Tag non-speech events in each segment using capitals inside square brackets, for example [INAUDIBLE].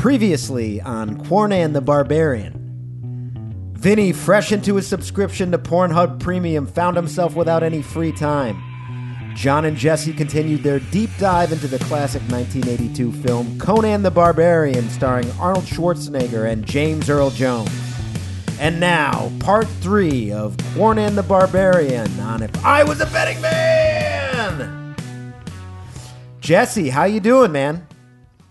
Previously on Quarnan the Barbarian. Vinny, fresh into his subscription to Pornhub Premium, found himself without any free time. John and Jesse continued their deep dive into the classic 1982 film Conan the Barbarian, starring Arnold Schwarzenegger and James Earl Jones. And now, part three of Quarnan the Barbarian on If I Was a Betting Man! Jesse, how you doing, man?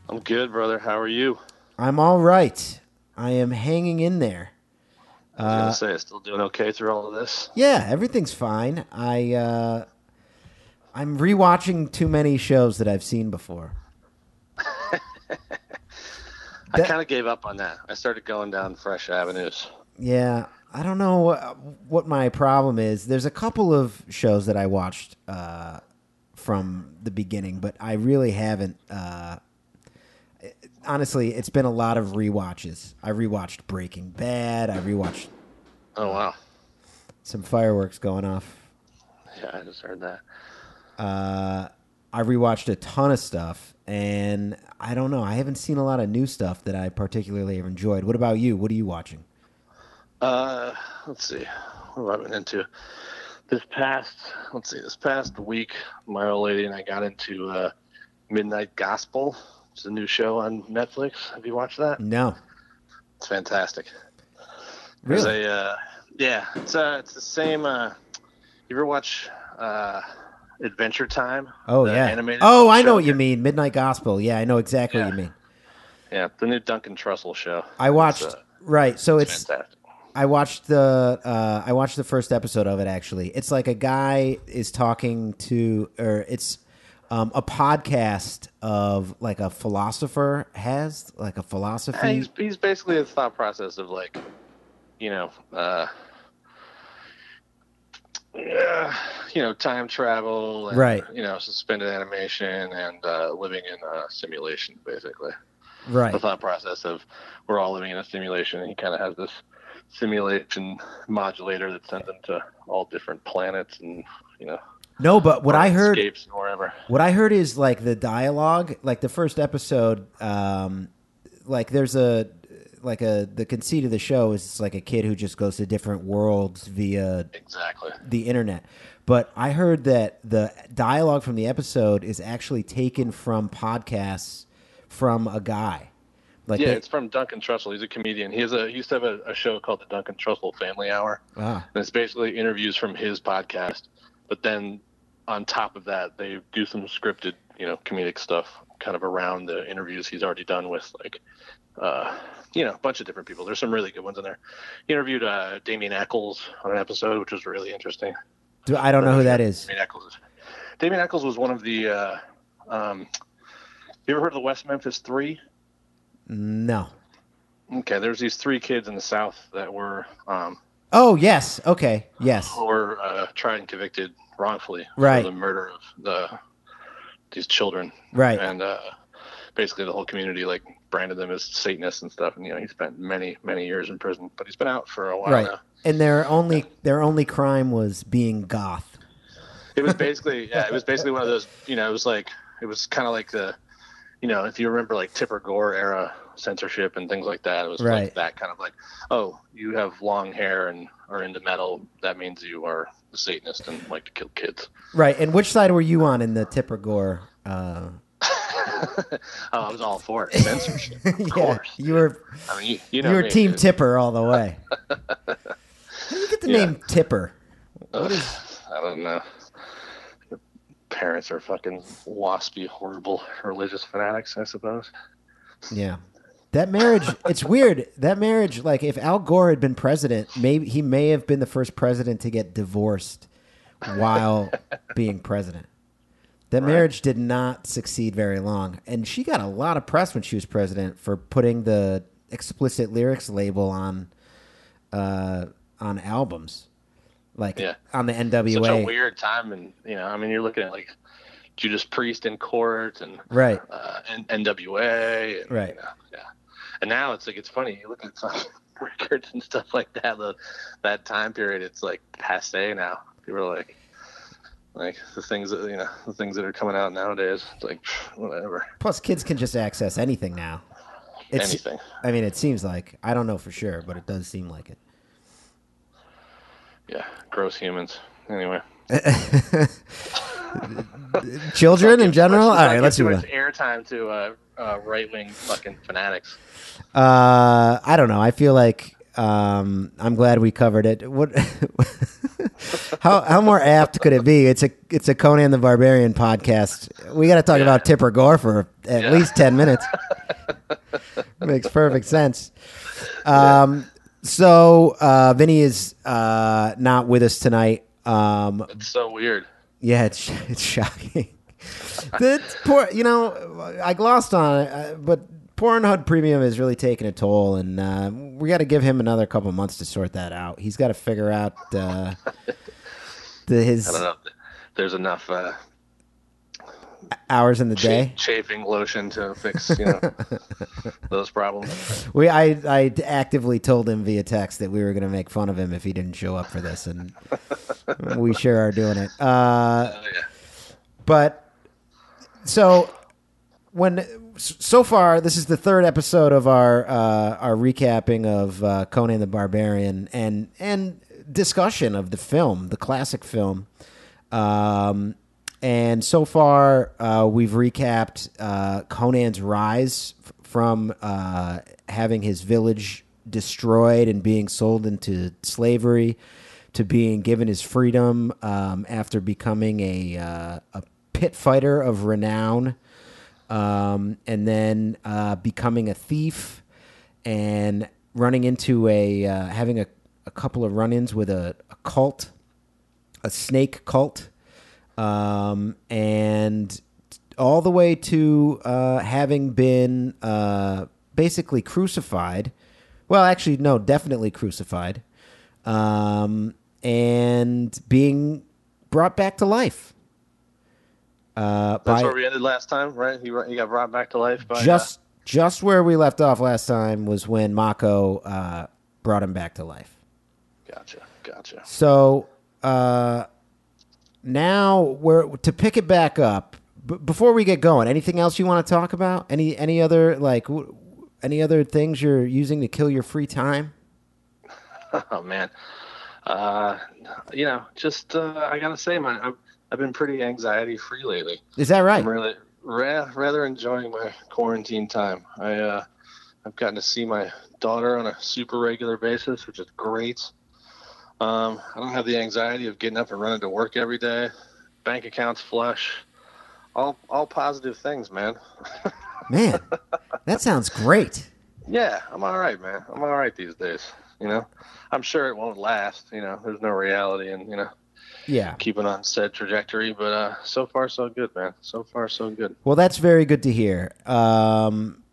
I'm good, brother. How are you? I'm all right. I am hanging in there. I was gonna say, I'm still doing okay through all of this. Yeah, everything's fine. I uh, I'm rewatching too many shows that I've seen before. [LAUGHS] I kind of gave up on that. I started going down fresh avenues. Yeah, I don't know what, what my problem is. There's a couple of shows that I watched uh, from the beginning, but I really haven't. Uh, honestly, it's been a lot of rewatches. I rewatched Breaking Bad. I rewatched Oh wow, some fireworks going off. yeah, I just heard that. Uh, I rewatched a ton of stuff, and I don't know. I haven't seen a lot of new stuff that I particularly have enjoyed. What about you? What are you watching? Uh, let's see, what have I been into? This past, let's see, this past week, my old lady and I got into uh, Midnight Gospel. It's a new show on Netflix. Have you watched that? No, It's fantastic. Really. a uh, yeah, it's uh, it's the same. Uh, you ever watch uh, Adventure Time? Oh yeah. animated Oh, I know what you mean. Midnight Gospel. Yeah, I know exactly what you mean. Yeah, the new Duncan Trussell show. I watched. Uh, right. So It's it's. fantastic. I watched the. Uh, I watched the first episode of it. Actually, it's like a guy is talking to, or it's. Um, a podcast of like a philosopher has like a philosophy. Yeah, he's he's basically a thought process of like, you know, uh, you know, time travel, and, Right. You know, suspended animation and uh, living in a simulation, basically. right. The thought process of we're all living in a simulation, and he kind of has this simulation modulator that sends him to all different planets and you know No, but what I heard. What I heard is like the dialogue, like the first episode, um, like there's a like a the conceit of the show is it's like a kid who just goes to different worlds via Exactly. the internet. But I heard that the dialogue from the episode is actually taken from podcasts from a guy. Like Yeah, they- it's from Duncan Trussell. He's a comedian. He has a he used to have a, a show called the Duncan Trussell Family Hour. ah, And it's basically interviews from his podcast. But then on top of that, they do some scripted, you know, comedic stuff kind of around the interviews he's already done with like, uh, you know, a bunch of different people. There's some really good ones in there. He interviewed uh, Damien Echols on an episode, which was really interesting. do- I don't know who that is. Damien Echols. Damien Echols was one of the. Uh, um, you ever heard of the West Memphis Three? No. Okay, there's these three kids in the South that were um, Oh yes. Okay. Yes. who were uh, tried and convicted wrongfully Right. for the murder of the these children, Right. and uh, basically the whole community like branded them as Satanists and stuff. And you know, he spent many many years in prison, but he's been out for a while Right. now. And their only their only crime was being goth. It was basically [LAUGHS] yeah, it was basically one of those. You know, it was like it was kind of like the, you know, if you remember like Tipper Gore era censorship and things like that. It was Right. like that kind of like, oh, you have long hair and are into metal. That means you are Satanist and like to kill kids. Right. And which side were you on in the Tipper Gore? Uh, [LAUGHS] oh, I was all for it. [LAUGHS] Censorship, of yeah, course. you were I mean, you, you know you were me, Team dude. Tipper all the way. [LAUGHS] How do you get the Yeah. name Tipper? I don't know. Your parents are fucking waspy, horrible religious fanatics, I suppose. Yeah. That marriage, it's weird. That marriage, like if Al Gore had been president, maybe he may have been the first president to get divorced while being president. That Right. marriage did not succeed very long. And she got a lot of press when she was president for putting the explicit lyrics label on uh, on albums. Like Yeah. on the NWA. Such a weird time, and you know, I mean, you're looking at like Judas Priest in court and Right. uh, N- NWA, and, Right. You know, yeah, and now it's like it's funny. You look at some [LAUGHS] records and stuff like that. The, that time period, it's like passe now. People are like, like the things that you know, the things that are coming out nowadays. It's like whatever. Plus, kids can just access anything now. It's- anything. I mean, it seems like I don't know for sure, but it does seem like it. Yeah, gross humans. Anyway, [LAUGHS] [LAUGHS] Children in general. All Let's right, too do much airtime to uh, uh, right wing fucking fanatics. Uh, I don't know. I feel like um, I'm glad we covered it. What? [LAUGHS] how how more apt could it be? It's a it's a Conan the Barbarian podcast. We got to talk Yeah. about Tipper Gore for at Yeah. least ten minutes. [LAUGHS] Makes perfect sense. Um, so uh, Vinny is uh, not with us tonight. Um, It's so weird. Yeah, it's [LAUGHS] it's shocking. the poor, you know, I glossed on it, uh, but Pornhub Premium is really taking a toll, and uh, we got to give him another couple months to sort that out. He's got to figure out uh, the, his I don't know. There's enough uh, hours in the day. chafing lotion to fix you know [LAUGHS] those problems. We, I, I actively told him via text that we were going to make fun of him if he didn't show up for this, and [LAUGHS] we sure are doing it. Uh, Oh, yeah. but so when so far this is the third episode of our uh, our recapping of uh, Conan the Barbarian and and discussion of the film, the classic film. Um, and so far, uh, we've recapped uh, Conan's rise f- from uh, having his village destroyed and being sold into slavery to being given his freedom um, after becoming a, uh, a pit fighter of renown um, and then uh, becoming a thief and running into a uh, having a, a couple of run-ins with a, a cult a snake cult um, and all the way to uh, having been uh, basically crucified well actually no definitely crucified um, and being brought back to life uh, That's by where we ended last time, right? He, he got brought back to life by uh, just just where we left off last time was when Mako uh, brought him back to life. gotcha, gotcha. So uh, now we're to pick it back up. B- before we get going, anything else you want to talk about? Any any other like w- any other things you're using to kill your free time? [LAUGHS] Oh man, uh, you know, just uh, I gotta say, man, I've, I've been pretty anxiety free lately. Is that right? I'm really ra- rather enjoying my quarantine time. I uh, I've gotten to see my daughter on a super regular basis, which is great. Um, I don't have the anxiety of getting up and running to work every day. Bank accounts flush. All all positive things, man. [LAUGHS] Man, that sounds great. yeah, I'm all right, man. I'm all right these days. You know, I'm sure it won't last. You know, there's no reality in you know Yeah. keeping on said trajectory, but uh, so far so good, man. So far so good. Well, that's very good to hear. Um,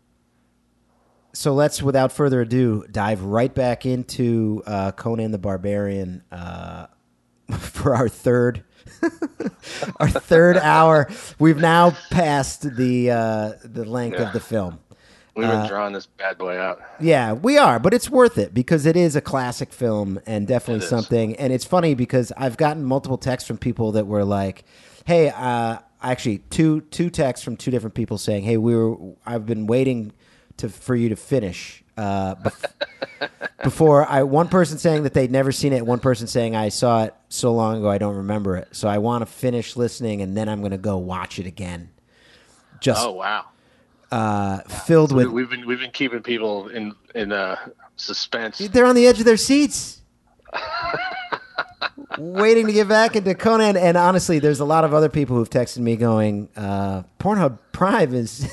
so let's, without further ado, dive right back into uh, Conan the Barbarian uh, [LAUGHS] for our third, [LAUGHS] our third hour. We've now passed the uh, the length Yeah. of the film. We've been Uh, drawing this bad boy out. Yeah, we are, but it's worth it because it is a classic film and definitely It is. something. And it's funny because I've gotten multiple texts from people that were like, "Hey, uh, actually, two two texts from two different people saying, "Hey, we were I've been waiting to for you to finish." Uh, bef- [LAUGHS] before I, one person saying that they'd never seen it, one person saying I saw it so long ago I don't remember it. So I want to finish listening and then I'm going to go watch it again. Just Oh wow. uh, filled We, with we've been we've been keeping people in in uh, suspense. They're on the edge of their seats. [LAUGHS] Waiting to get back into Conan. And honestly, there's a lot of other people who've texted me going, uh, Pornhub Prime is.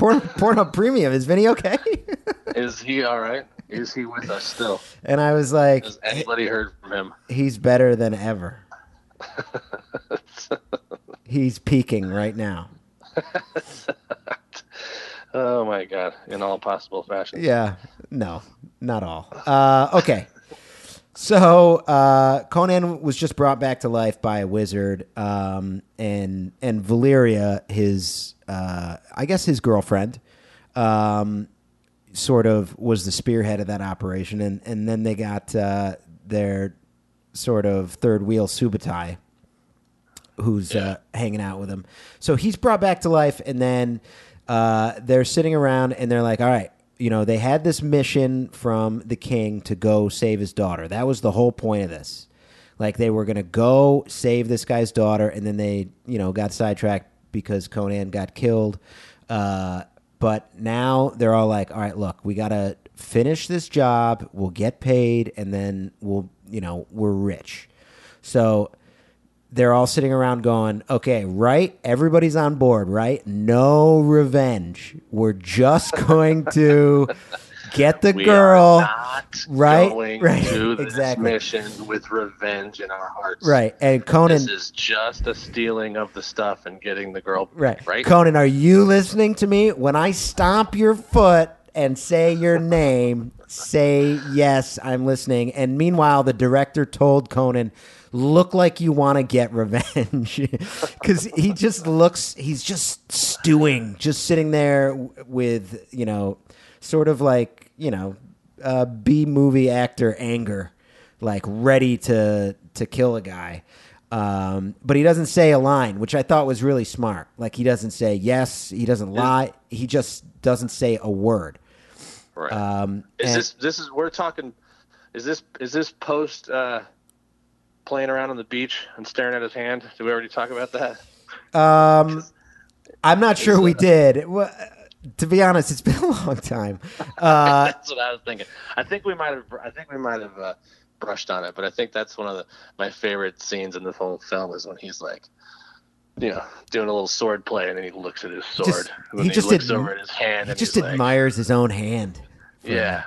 Porn, Pornhub Premium. Is Vinny okay? [LAUGHS] Is he all right? Is he with us still? and I was like, Has anybody heard from him? he's better than ever. [LAUGHS] He's peaking right now. [LAUGHS] Oh my god! In all possible fashions. Yeah, no, not all. Uh, okay. So uh, Conan was just brought back to life by a wizard, um, and and Valeria, his uh, I guess his girlfriend, um, sort of was the spearhead of that operation, and and then they got uh, their sort of third wheel Subutai, who's uh, hanging out with him. So he's brought back to life, and then uh, they're sitting around and they're like, "All right, you know, they had this mission from the king to go save his daughter. That was the whole point of this. Like they were going to go save this guy's daughter, and then they, you know, got sidetracked because Conan got killed. Uh, but now they're all like, all right, look, we got to finish this job. We'll get paid, and then we'll, you know, we're rich. So they're all sitting around going, okay, right? Everybody's on board, right? No revenge. We're just [LAUGHS] going to get the We girl. right, going [LAUGHS] right, to this exactly. mission with revenge in our hearts. Right. And Conan, This is just a stealing of the stuff and getting the girl. right. Right. Conan, are you listening to me? When I stomp your foot and say your name, say yes, I'm listening. And meanwhile, the director told Conan, look like you want to get [LAUGHS] revenge. [LAUGHS] Because he just looks, he's just stewing, just sitting there with, you know, sort of like, you know, uh, B movie actor anger, like ready to to kill a guy. Um, but he doesn't say a line, which I thought was really smart. Like he doesn't say yes, he doesn't lie, he just doesn't say a word. Right. Um, is and- this this is we're talking? Is this is this post uh, playing around on the beach and staring at his hand? Did we already talk about that? Um, [LAUGHS] I'm not sure we did. Well, To be honest, it's [LAUGHS] been a long time. Uh, [LAUGHS] that's what I was thinking. I think we might have. I think we might have uh, brushed on it, but I think that's one of the my favorite scenes in the whole film is when he's like, you know, doing a little sword play, and then he looks at his sword. Just- and he he, just looks adm- over at his hand. he and just he's like, admires his own hand. Yeah,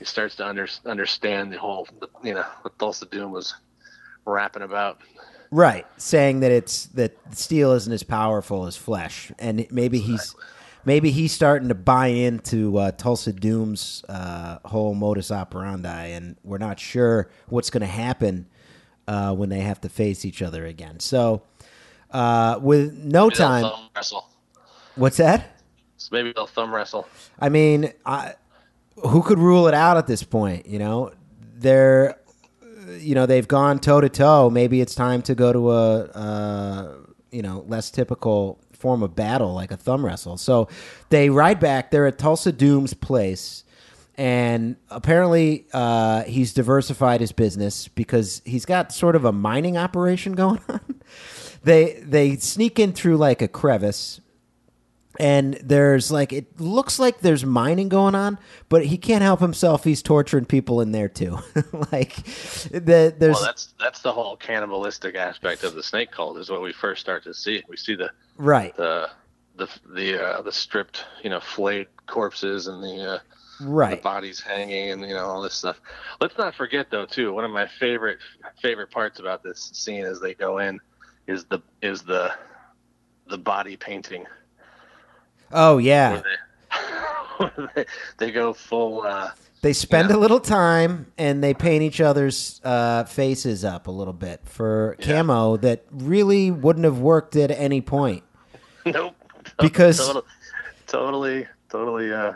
he starts to under, understand the whole, you know, what Tulsa Doom was rapping about. Right, saying that it's that steel isn't as powerful as flesh, and maybe he's maybe he's starting to buy into uh, Tulsa Doom's uh, whole modus operandi, and we're not sure what's going to happen uh, when they have to face each other again. So, uh, with no Maybe time, thumb wrestle. what's that? So maybe they'll thumb wrestle. I mean, I, who could rule it out at this point? You know, they're, you know, they've gone toe to toe. Maybe it's time to go to a, you know, less typical form of battle like a thumb wrestle. So they ride back. They're at Tulsa Doom's place. And apparently, uh, he's diversified his business because he's got sort of a mining operation [LAUGHS] going on. they they sneak in through like a crevice and there's like it looks like there's mining going on, but he can't help himself. He's torturing people in there too. [LAUGHS] like the, there's Well, that's that's the whole cannibalistic aspect of the snake cult is what we first start to see. We see the right, the the the uh, the stripped, you know, flayed corpses and the uh, the right. bodies hanging and you know all this stuff. Let's not forget though too. One of my favorite favorite parts about this scene as they go in is the is the the body painting Oh yeah, [LAUGHS] they, they, go full. Uh, they spend a little time and they paint each other's uh, faces up a little bit for Yeah. camo that really wouldn't have worked at any point. [LAUGHS] nope. Because- totally, totally, totally uh,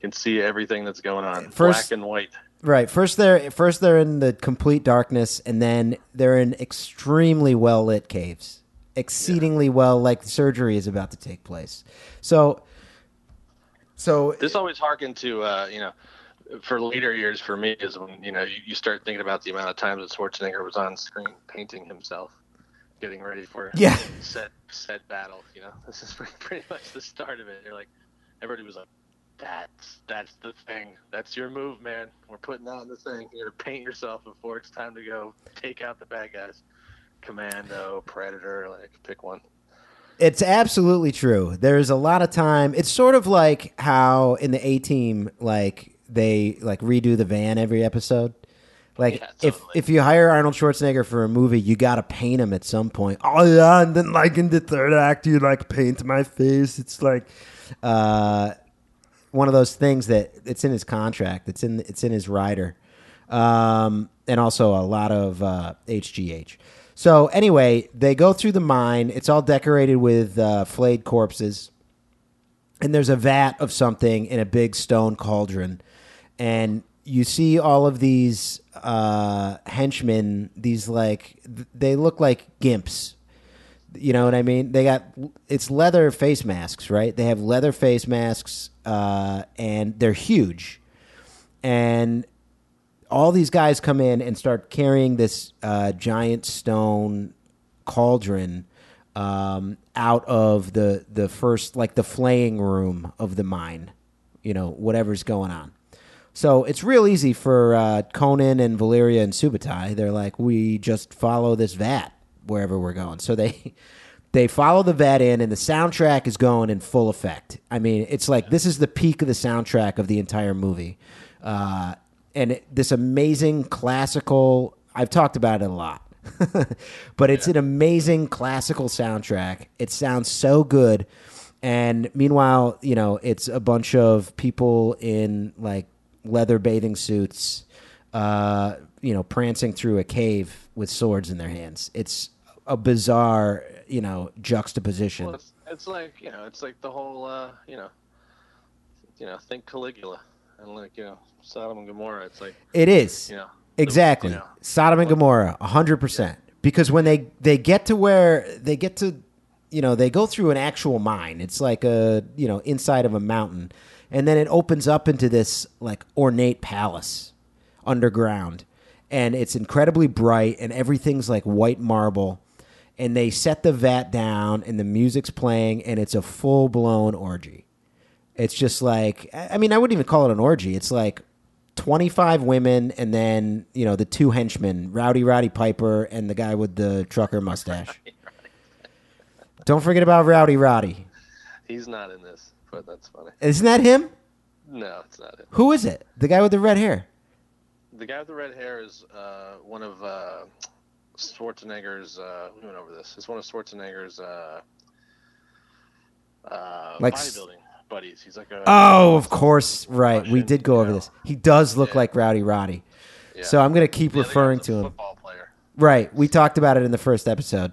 can see everything that's going on. First- Black and white. Right. First they're first they're in the complete darkness and then they're in extremely well lit caves. Exceedingly well like surgery is about to take place. So so This always harkened to uh, you know, for later years for me is when you know you, you start thinking about the amount of times that Schwarzenegger was on screen painting himself, getting ready for Yeah. set set battle. You know, this is [LAUGHS] pretty, pretty much the start of it. You're like, everybody was like, "That's that's the thing. That's your move, man. We're putting on the thing. You're gonna paint yourself before it's time to go take out the bad guys." Commando, Predator, like pick one. It's absolutely true. There's a lot of time. It's sort of like how in the A team, like they like redo the van every episode. Like Yeah, if totally. if you hire Arnold Schwarzenegger for a movie, you got to paint him at some point. Oh yeah, and then like in the third act, you like paint my face. It's like uh, one of those things that it's in his contract. It's in it's in his rider, um, and also a lot of uh, HGH. So anyway, they go through the mine. It's all decorated with uh, flayed corpses, and there's a vat of something in a big stone cauldron, and you see all of these uh, henchmen. These like th- they look like gimps. You know what I mean? They got it's leather face masks, right? They have leather face masks, uh, and they're huge. And all these guys come in and start carrying this uh, giant stone cauldron um, out of the the first like the flaying room of the mine. You know, whatever's going on. So it's real easy for uh, Conan and Valeria and Subutai. They're like, we just follow this vat wherever we're going. So they [LAUGHS] they follow the vat in, and the soundtrack is going in full effect. I mean, it's like this is the peak of the soundtrack of the entire movie, uh, and it, this amazing classical. I've talked about it a lot. [LAUGHS] but it's an amazing classical soundtrack. It sounds so good. And meanwhile, you know, it's a bunch of people in like leather bathing suits, uh, you know, prancing through a cave with swords in their hands. It's a bizarre, you know, juxtaposition. Well, it's, it's like you know, it's like the whole uh, you know, you know, think Caligula and like you know, Sodom and Gomorrah. It's like It is. you know, Exactly. you know, Sodom and Gomorrah, 100%. Because when they, they get to where they get to, you know, they go through an actual mine. It's like a, you know, inside of a mountain. And then it opens up into this like ornate palace underground. And it's incredibly bright and everything's like white marble. And they set the vat down and the music's playing and it's a full blown orgy. It's just like I mean, I wouldn't even call it an orgy. It's like 25 women and then, you know, the two henchmen, Rowdy Roddy Piper and the guy with the trucker mustache. [LAUGHS] Don't forget about Rowdy Roddy. he's not in this, but that's funny. Isn't that him? No, it's not it. Who is it? The guy with the red hair. The guy with the red hair is uh, one of uh, Schwarzenegger's. Uh, we went over this. It's one of Schwarzenegger's uh, uh, Like bodybuilding buddies. He's like a. Oh, of course. Right. We did go over know. this. He does look Yeah. like Rowdy Roddy. yeah. So I'm going to keep referring to him. Football player. Right. We talked about it in the first episode.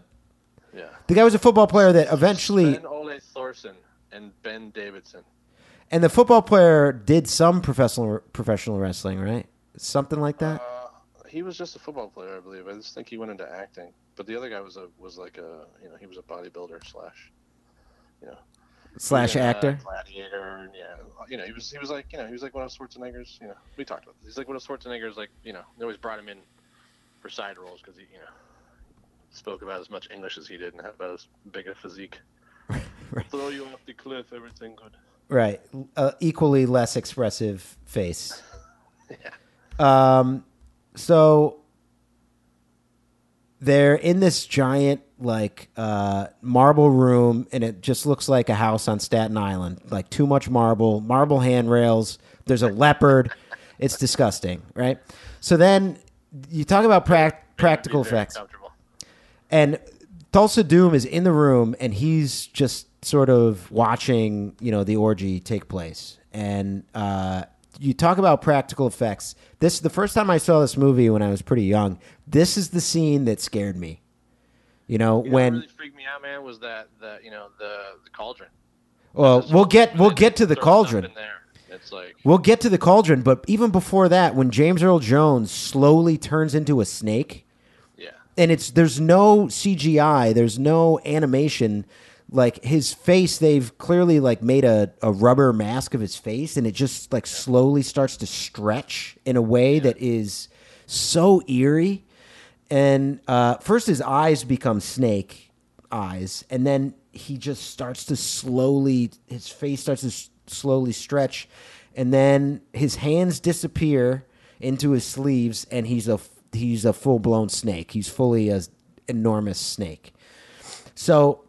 Yeah. The guy was a football player that eventually Ben Ole Thorson and Ben Davidson. and the football player did some professional professional wrestling, right? Something like that. Uh, he was just a football player, I believe. I just think he went into acting. But the other guy was a was like a you know he was a bodybuilder slash you know Slash yeah, actor. gladiator and yeah you know he was he was like you know he was like one of Schwarzenegger's you know we talked about this. he's like one of Schwarzenegger's like you know they always brought him in for side roles because he you know spoke about as much English as he did and had about as big a physique. [LAUGHS] Right. Throw you off the cliff, everything good. Right. Uh, equally less expressive face. [LAUGHS] Yeah. Um, so they're in this giant like uh, marble room, and it just looks like a house on Staten Island. Like too much marble, marble handrails. There's a leopard. It's disgusting, right? So then you talk about prac- practical effects. And Tulsa Doom is in the room and he's just sort of watching, you know, the orgy take place. And uh, you talk about practical effects. This the first time I saw this movie when I was pretty young. This is the scene that scared me. You know, You know what when really freaked me out, man, was that the you know the the cauldron. well, we'll get we'll get to the cauldron. It's like We'll get to the cauldron, but even before that, when James Earl Jones slowly turns into a snake, yeah, and it's there's no CGI, there's no animation. Like his face, they've clearly like made a, a rubber mask of his face, and it just like slowly starts to stretch in a way that is so eerie. And uh, first, his eyes become snake eyes, and then he just starts to slowly, his face starts to s- slowly stretch, and then his hands disappear into his sleeves, and he's a he's a full blown snake. He's fully a enormous snake. So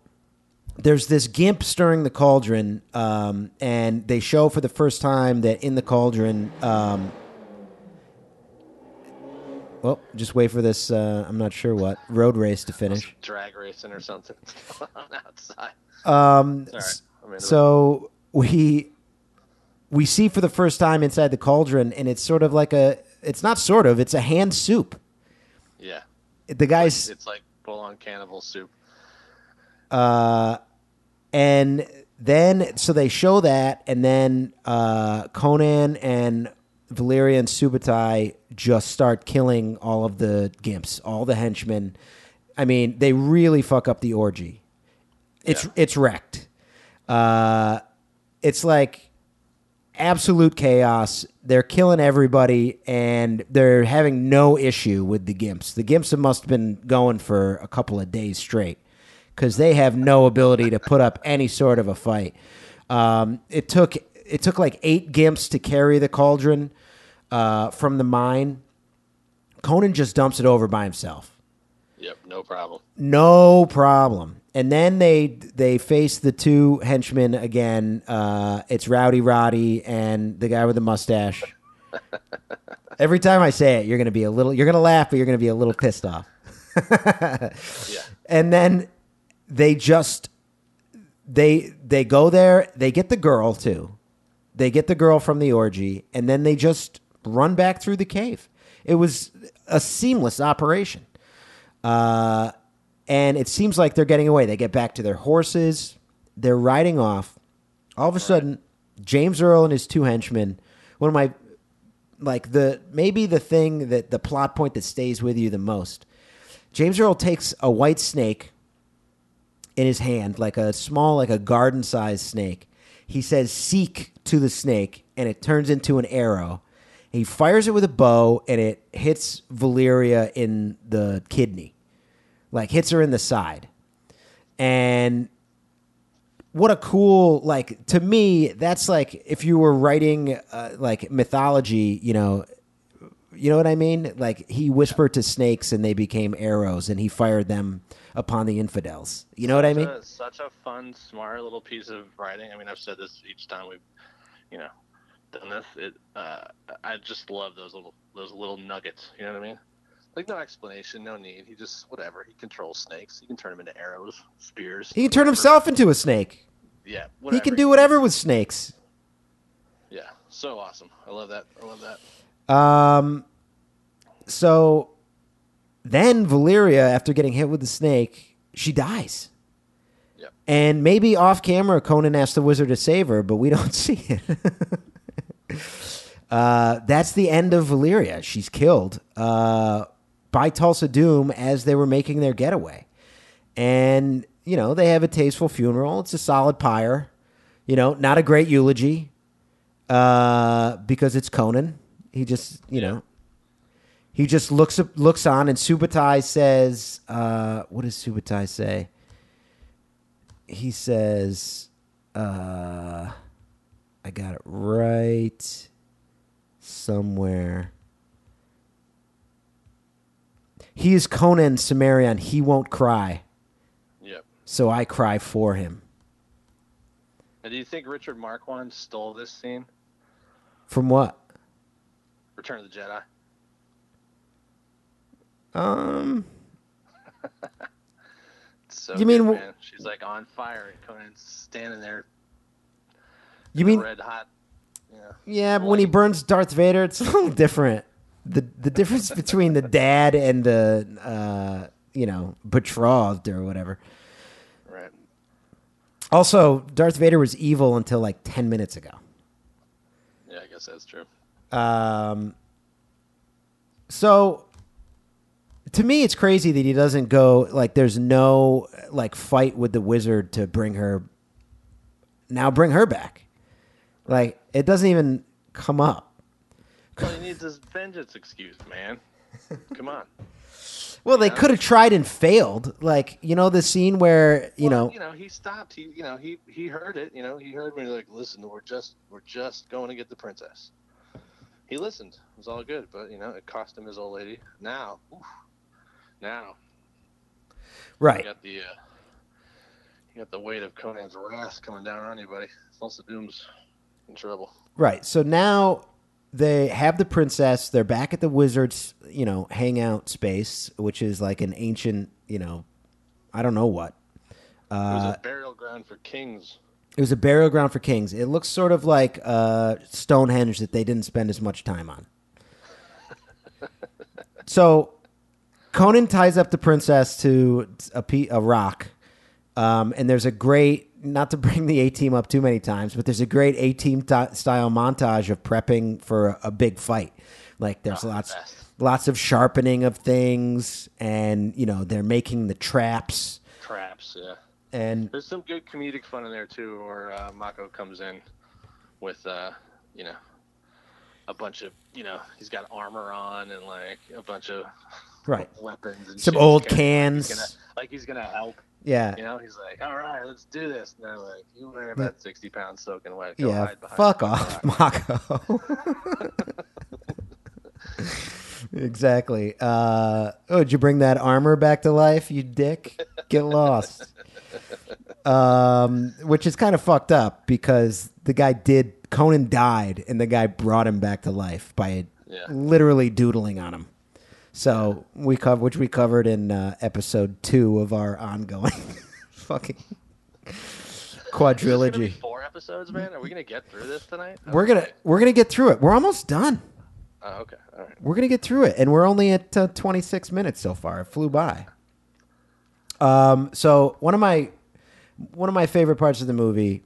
there's this gimp stirring the cauldron, um, and they show for the first time that in the cauldron. Um, well, just wait for this. Uh, I'm not sure what road race to finish. drag racing or something [LAUGHS] on outside. Um, right. So we we see for the first time inside the cauldron, and it's sort of like a. It's not sort of. It's a hand soup. yeah, The guys. it's like full on cannibal soup. Uh, and then so they show that, and then uh, Conan and Valeria and Subutai just start killing all of the gimps, all the henchmen. I mean, they really fuck up the orgy. It's Yeah. it's wrecked. Uh, it's like absolute chaos. They're killing everybody, and they're having no issue with the Gimps. The Gimps must have been going for a couple of days straight because they have no ability to put up any sort of a fight. Um, it took it took like eight Gimps to carry the cauldron uh, from the mine. Conan just dumps it over by himself. Yep, no problem. No problem. And then they they face the two henchmen again. Uh, it's Rowdy Roddy and the guy with the mustache. [LAUGHS] Every time I say it, you're gonna be a little. You're gonna laugh, but you're gonna be a little pissed off. [LAUGHS] Yeah. And then they just they they go there. They get the girl too. They get the girl from the orgy, and then they just run back through the cave. It was a seamless operation. Uh, and it seems like they're getting away. They get back to their horses. They're riding off. All of a sudden, James Earl and his two henchmen. One of my like the maybe the thing that the plot point that stays with you the most. James Earl takes a white snake in his hand, like a small, like a garden sized snake. He says, Seek to the snake, and it turns into an arrow. He fires it with a bow, and it hits Valeria in the kidney, like hits her in the side. And what a cool like to me that's like if you were writing uh, like mythology you know you know what i mean like he whispered to snakes and they became arrows and he fired them upon the infidels you know what i mean Such a- such a fun, smart little piece of writing. I mean, I've said this each time we've, you know, done this. It, uh, I just love those little those little nuggets. You know what I mean? Like no explanation, no need. He just whatever. He controls snakes. He can turn them into arrows, spears. he can turn himself into a snake Yeah, he can do whatever with snakes Yeah, so awesome. I love that. I love that. Um, so then Valeria, after getting hit with the snake, she dies. Yep. And maybe off camera, Conan asked the wizard to save her, but we don't [LAUGHS] see it. uh, that's the end of Valeria. She's killed uh, by Tulsa Doom as they were making their getaway. And, you know, they have a tasteful funeral. It's a solid pyre. You know, not a great eulogy uh, because it's Conan. He just, you know, he just looks looks on, and Subutai says, uh, "What does Subutai say?" He says, uh, "I got it right somewhere." He is Conan Cimmerian. He won't cry, Yep. so I cry for him. And do you think Richard Marquand stole this scene? From what? Return of the Jedi. Um, so You good, mean- man. she's like on fire and Conan's standing there you mean red hot. Yeah. Yeah, but when he burns Darth Vader, it's [LAUGHS] a little different. The the difference between the dad and the uh, you know betrothed or whatever. Right. Also, Darth Vader was evil until like ten minutes ago. Yeah, I guess that's true. Um, so to me, it's crazy that he doesn't go like. There's no like fight with the wizard to bring her. Now bring her back. Like it doesn't even come up. Well, he needs his vengeance excuse, man. Come on. [LAUGHS] Well, they could have tried and failed. Like you know the scene where you Well, know you know, he stopped. He, you know, he he heard it. You know, he heard me like, listen, we're just we're just going to get the princess. He listened. It was all good, but you know, it cost him his old lady. Now, oof, now you right. got the uh, you got the weight of Conan's wrath coming down on you, buddy. Tulsa Doom's in trouble. Right. So now they have the princess. They're back at the wizard's, you know, hangout space, which is like an ancient, you know, I don't know what. it was Uh, a burial ground for kings. it was a burial ground for kings. It looks sort of like uh, Stonehenge that they didn't spend as much time on. [LAUGHS] so Conan ties up the princess to a, pe- a rock, um, and there's a great not to bring the A team up too many times, but there's a great A team t- style montage of prepping for a, a big fight. Like there's Oh, lots best. lots of sharpening of things, and you know they're making the traps. Traps, yeah. And There's some good comedic fun in there too, where uh, Mako comes in with, uh, you know, a bunch of, you know, he's got armor on and like a bunch of right, weapons some old cans. He's gonna, like he's gonna help. Yeah, You know, he's like, all right, let's do this. And they're like, you weigh about 60 pounds soaking wet. Go yeah. Fuck off. Mako. [LAUGHS] exactly. Uh, oh, did you bring that armor back to life, you dick? Get lost. um, which is kind of fucked up because the guy did. Conan died, and the guy brought him back to life by Yeah. literally doodling on him. So we cover, which we covered in uh, episode two of our ongoing [LAUGHS] fucking Is this be quadrilogy. four episodes, man? Are we gonna get through this tonight? We're gonna we're gonna get through it. We're almost done. Oh, okay. All right. We're gonna get through it, and we're only at uh, 26 minutes so far. It flew by. Um, so one of my one of my favorite parts of the movie,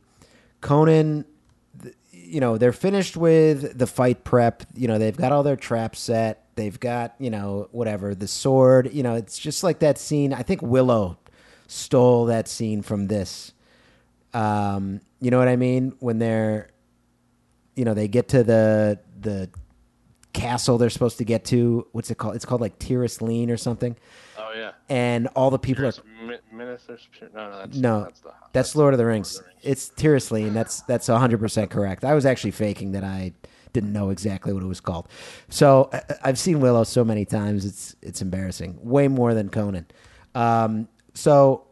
Conan. You know, they're finished with the fight prep. You know, they've got all their traps set. They've got you know whatever the sword. You know, it's just like that scene. I think Willow stole that scene from this. Um, you know what I mean? When they're, you know, they get to the the castle they're supposed to get to. What's it called? It's called like Tir Asleen or something. Oh yeah. And all the people are Mi- Minas or some shit? No, no, that's no, That's, the, that's Lord of the Rings. Lord of the Rings. It's Tir Asleen. That's that's hundred percent correct. I was actually faking that I didn't know exactly what it was called. So I- I've seen Willow so many times. It's it's embarrassing. Way more than Conan. Um, so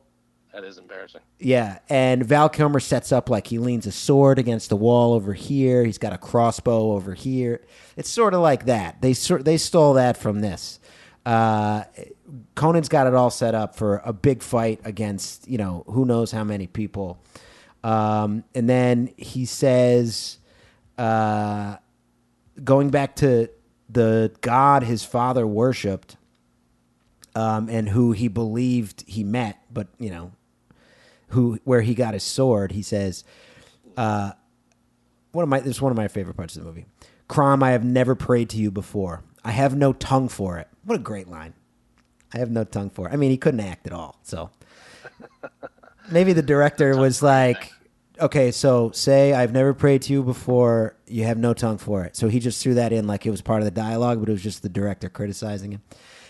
that is embarrassing. yeah, and Val Kilmer sets up like he leans a sword against the wall over here. He's got a crossbow over here. It's sort of like that. They sort they stole that from this. Uh, Conan's got it all set up for a big fight against you know who knows how many people. Um, and then he says, uh, going back to the god his father worshipped, um, and who he believed he met, but you know who where he got his sword, he says, uh, one of my this is one of my favorite parts of the movie. Crom, I have never prayed to you before. I have no tongue for it. What a great line. I have no tongue for it. I mean, he couldn't act at all, so maybe the director was like, okay, so say I've never prayed to you before. You have no tongue for it. So he just threw that in like it was part of the dialogue, but it was just the director criticizing him.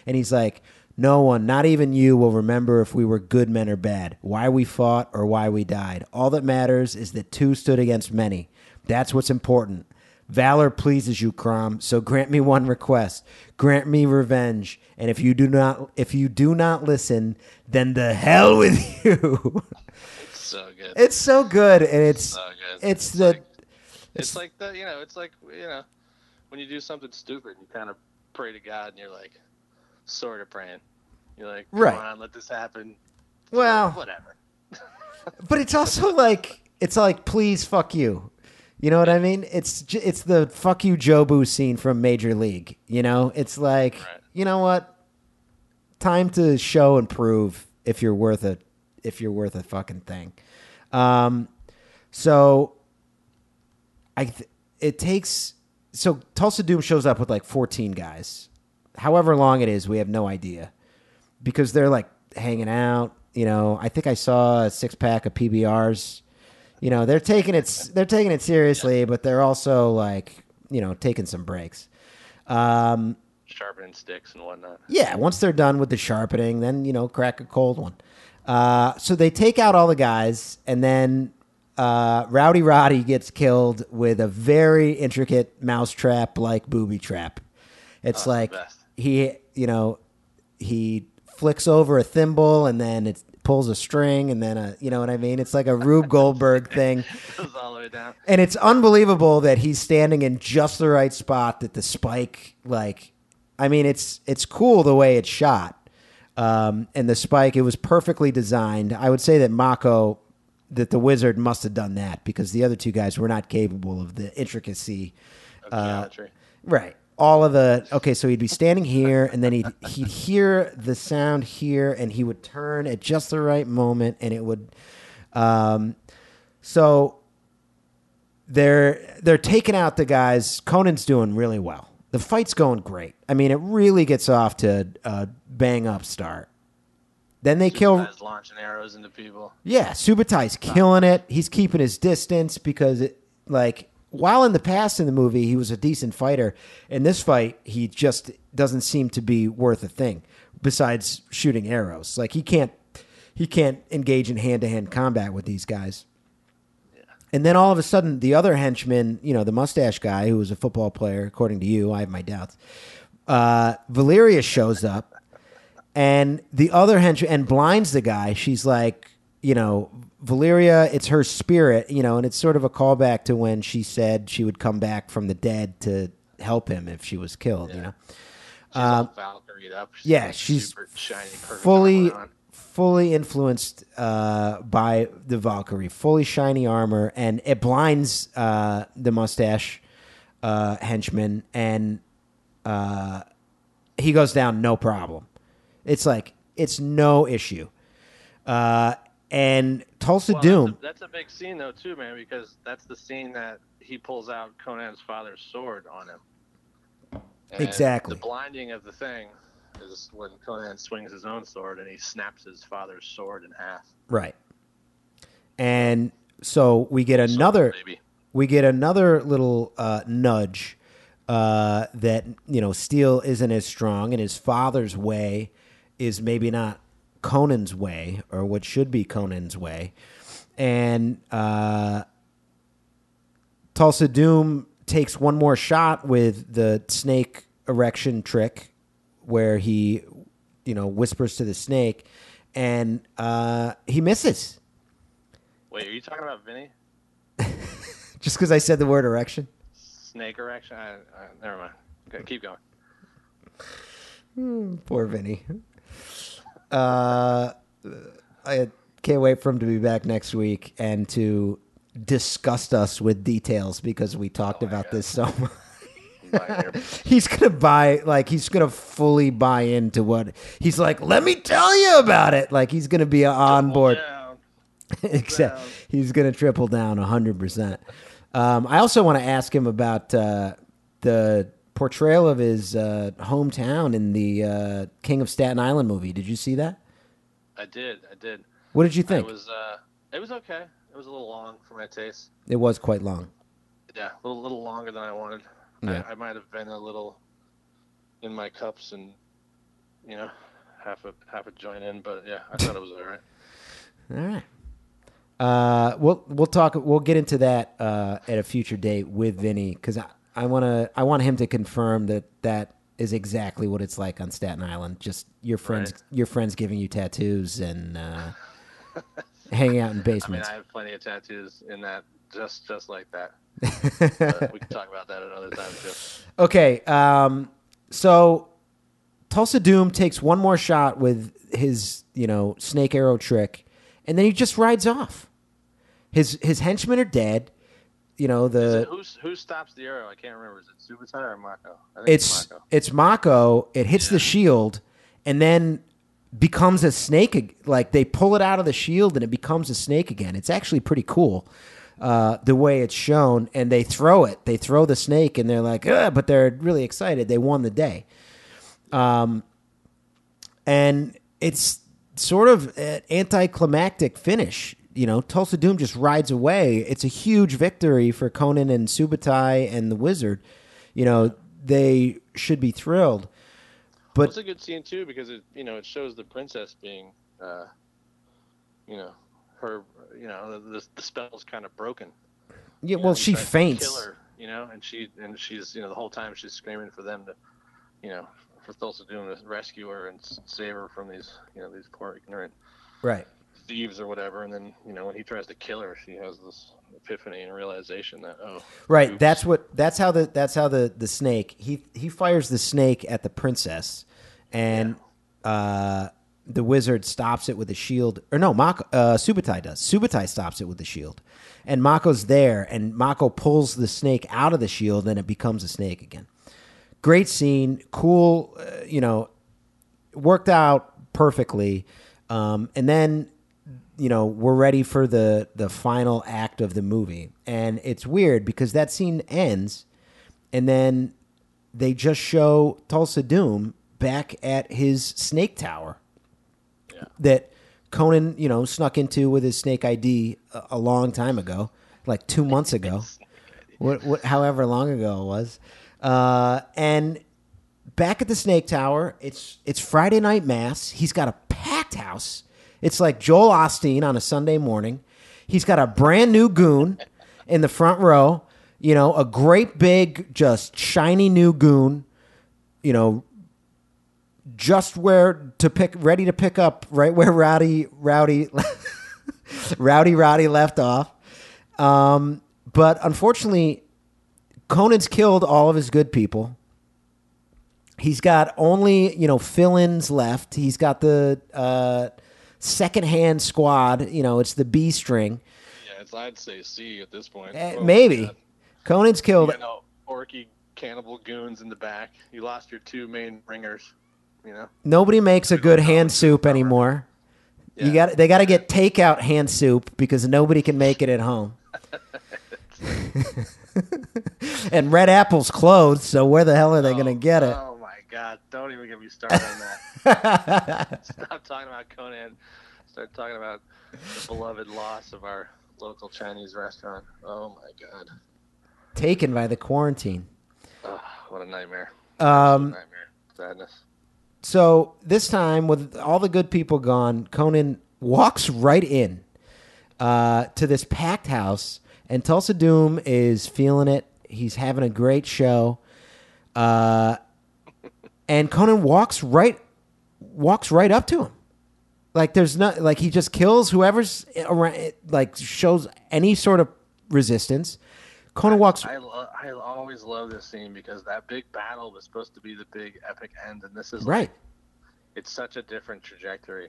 And he's like, no one, not even you, will remember if we were good men or bad, why we fought or why we died. All that matters is that two stood against many. That's what's important. Valor pleases you, Crom, so grant me one request. Grant me revenge. And if you do not if you do not listen, then the hell with [LAUGHS] you. It's so good. it's so good and it's so good. it's the like, it's like the you know it's like you know when you do something stupid and you kind of pray to God and you're like sort of praying. You're like, come Right. on, let this happen. well, whatever. [LAUGHS] but it's also like it's like please fuck you. You know what I mean? It's it's the fuck you Jobu scene from Major League. You know, it's like Right. you know what? Time to show and prove if you're worth a if you're worth a fucking thing. Um, so I th- it takes so Tulsa Doom shows up with like 14 guys. However long it is, we have no idea because they're like hanging out. You know, I think I saw a six pack of PBRs. You know, they're taking it they're taking it seriously, but they're also like you know taking some breaks. Um, Sharpening sticks and whatnot. yeah, once they're done with the sharpening, then you know, crack a cold one. Uh, so they take out all the guys, and then uh, Rowdy Roddy gets killed with a very intricate mousetrap like booby trap. It's Oh, like he, you know, he flicks over a thimble, and then it pulls a string, and then a, you know what I mean? It's like a Rube Goldberg thing. [LAUGHS] Goes all the way down. And it's unbelievable that he's standing in just the right spot that the spike like I mean it's it's cool the way it's shot. Um, and the spike it was perfectly designed. I would say that Mako that the wizard must have done that because the other two guys were not capable of the intricacy. Of Uh. Right. All of the okay, so he'd be standing here, and then he'd he'd hear the sound here, and he would turn at just the right moment, and it would. Um, so they're they're taking out the guys. Conan's doing really well. The fight's going great. I mean, it really gets off to a bang up start. Then they kill. Launching arrows into people. Yeah, Subutai's killing it. He's keeping his distance because, it, like, while in the past in the movie he was a decent fighter, in this fight he just doesn't seem to be worth a thing. Besides shooting arrows, like he can't he can't engage in hand to hand combat with these guys. And then all of a sudden, the other henchman, you know, the mustache guy who was a football player, according to you, I have my doubts. Uh, Valeria shows up, and the other henchman and blinds the guy. She's like, you know, Valeria, it's her spirit, you know, and it's sort of a callback to when she said she would come back from the dead to help him if she was killed, you know. She's Valkyried up. She's Um, yeah, got she's super shiny, fully. Fully influenced uh, by the Valkyrie, fully shiny armor, and it blinds uh, the mustache uh, henchman, and uh, he goes down no problem. It's like it's no issue. Uh, and Tulsa Well, Doom, That's a, that's a big scene though too, man, because that's the scene that he pulls out Conan's father's sword on him. And Exactly. The blinding of the thing is when Conan swings his own sword and he snaps his father's sword in half. right? And so we get Sword, another. baby. we get another little uh, nudge uh, that you know steel isn't as strong, and his father's way is maybe not Conan's way, or what should be Conan's way. And uh, Tulsa Doom takes one more shot with the snake erection trick, where he, you know, whispers to the snake, and uh, he misses. Wait, are you talking about Vinny? [LAUGHS] Just because I said the word erection. Snake erection? I, I, never mind. Okay, keep going. Poor Vinny. Uh, I can't wait for him to be back next week and to disgust us with details because we talked Oh about God. this so much. [LAUGHS] He's gonna buy like he's gonna fully buy into what he's like. Let me tell you about it. Like he's gonna be on board. Down. [LAUGHS] Except down. he's going to triple down 100%. Um, I also want to ask him about uh, the portrayal of his uh, hometown in the uh, King of Staten Island movie. Did you see that? I did. I did. What did you think? It was. Uh, it was okay. It was a little long for my taste. it was quite long. Yeah, a little, little longer than I wanted. I, I might have been a little in my cups and you know half a half a joint in, but yeah, I thought it was all right. [LAUGHS] All right. Uh, we'll we'll talk. We'll get into that uh, at a future date with Vinny because I, I want to. I want him to confirm that that is exactly what it's like on Staten Island. Just your friends, Right. your friends giving you tattoos and uh, hanging out in [LAUGHS] I mean, basements. I have plenty of tattoos in that just just like that. But we can [LAUGHS] talk about that another time too. Okay, um, so Tulsa Doom takes one more shot with his, you know, snake arrow trick, and then he just rides off. His his henchmen are dead. You know the who's who stops the arrow? I can't remember. Is it Subutai or Mako? I think it's Mako. it's Mako. It hits the shield, and then becomes a snake. Like they pull it out of the shield, and it becomes a snake again. It's actually pretty cool. Uh, the way it's shown, and they throw it. They throw the snake, and they're like, but they're really excited. They won the day. Um, and it's sort of an anticlimactic finish. You know, Tulsa Doom just rides away. It's a huge victory for Conan and Subutai and the Wizard. You know, they should be thrilled. But it's a good scene too because it you know it shows the princess being, uh, you know, her you know the the spell's kind of broken. yeah, You know, well, she faints. Her, you know, and she and she's you know the whole time she's screaming for them to, you know, for Thulsa Doom to rescue her and save her from these you know these poor ignorant Right. thieves or whatever. And then you know when he tries to kill her, she has this epiphany and realization that oh Right. oops. That's what. That's how the. That's how the the snake. He he fires the snake at the princess, and uh, the wizard stops it with a shield. Or no, Mako, uh, Subutai does. Subutai stops it with the shield, and Mako's there, and Mako pulls the snake out of the shield, and it becomes a snake again. Great scene, cool. Uh, you know, worked out perfectly. Um, and then, you know, we're ready for the the final act of the movie, and it's weird because that scene ends, and then they just show Tulsa Doom back at his snake tower, Yeah. that Conan, you know, snuck into with his Snake ID a, a long time ago, like two months ago, what, what, however long ago it was. Uh, and back at the Snake Tower, it's it's Friday night mass. He's got a packed house. It's like Joel Osteen on a Sunday morning. He's got a brand new goon in the front row. You know, a great big, just shiny new goon. You know, just where to pick, ready to pick up right where Rowdy, Rowdy, [LAUGHS] Rowdy, Rowdy left off. Um, but unfortunately, Conan's killed all of his good people. He's got only you know fill-ins left. He's got the uh, second-hand squad. You know, it's the B string. Yeah, it's I'd say C at this point. Eh, Oh maybe God. Conan's killed. You know, orky cannibal goons in the back. You lost your two main ringers. You know. Nobody makes a good hand soup anymore. You got they got to get takeout hand soup because nobody can make it at home. [LAUGHS] and Red Apple's closed, so where the hell are they going to Oh, get it? Oh my God! Don't even get me started on that. [LAUGHS] Stop talking about Conan. Start talking about the beloved loss of our local Chinese restaurant. Oh my God! Taken by the quarantine. Oh, what a nightmare! Um, nightmare. Sadness. So this time, with all the good people gone, Conan walks right in uh, to this packed house, and Tulsa Doom is feeling it. He's having a great show, uh, and Conan walks right walks right up to him. Like there's not like he just kills whoever's around, like shows any sort of resistance. Conan walks I, lo- I always love this scene because that big battle was supposed to be the big epic end, and this is like, right. it's such a different trajectory.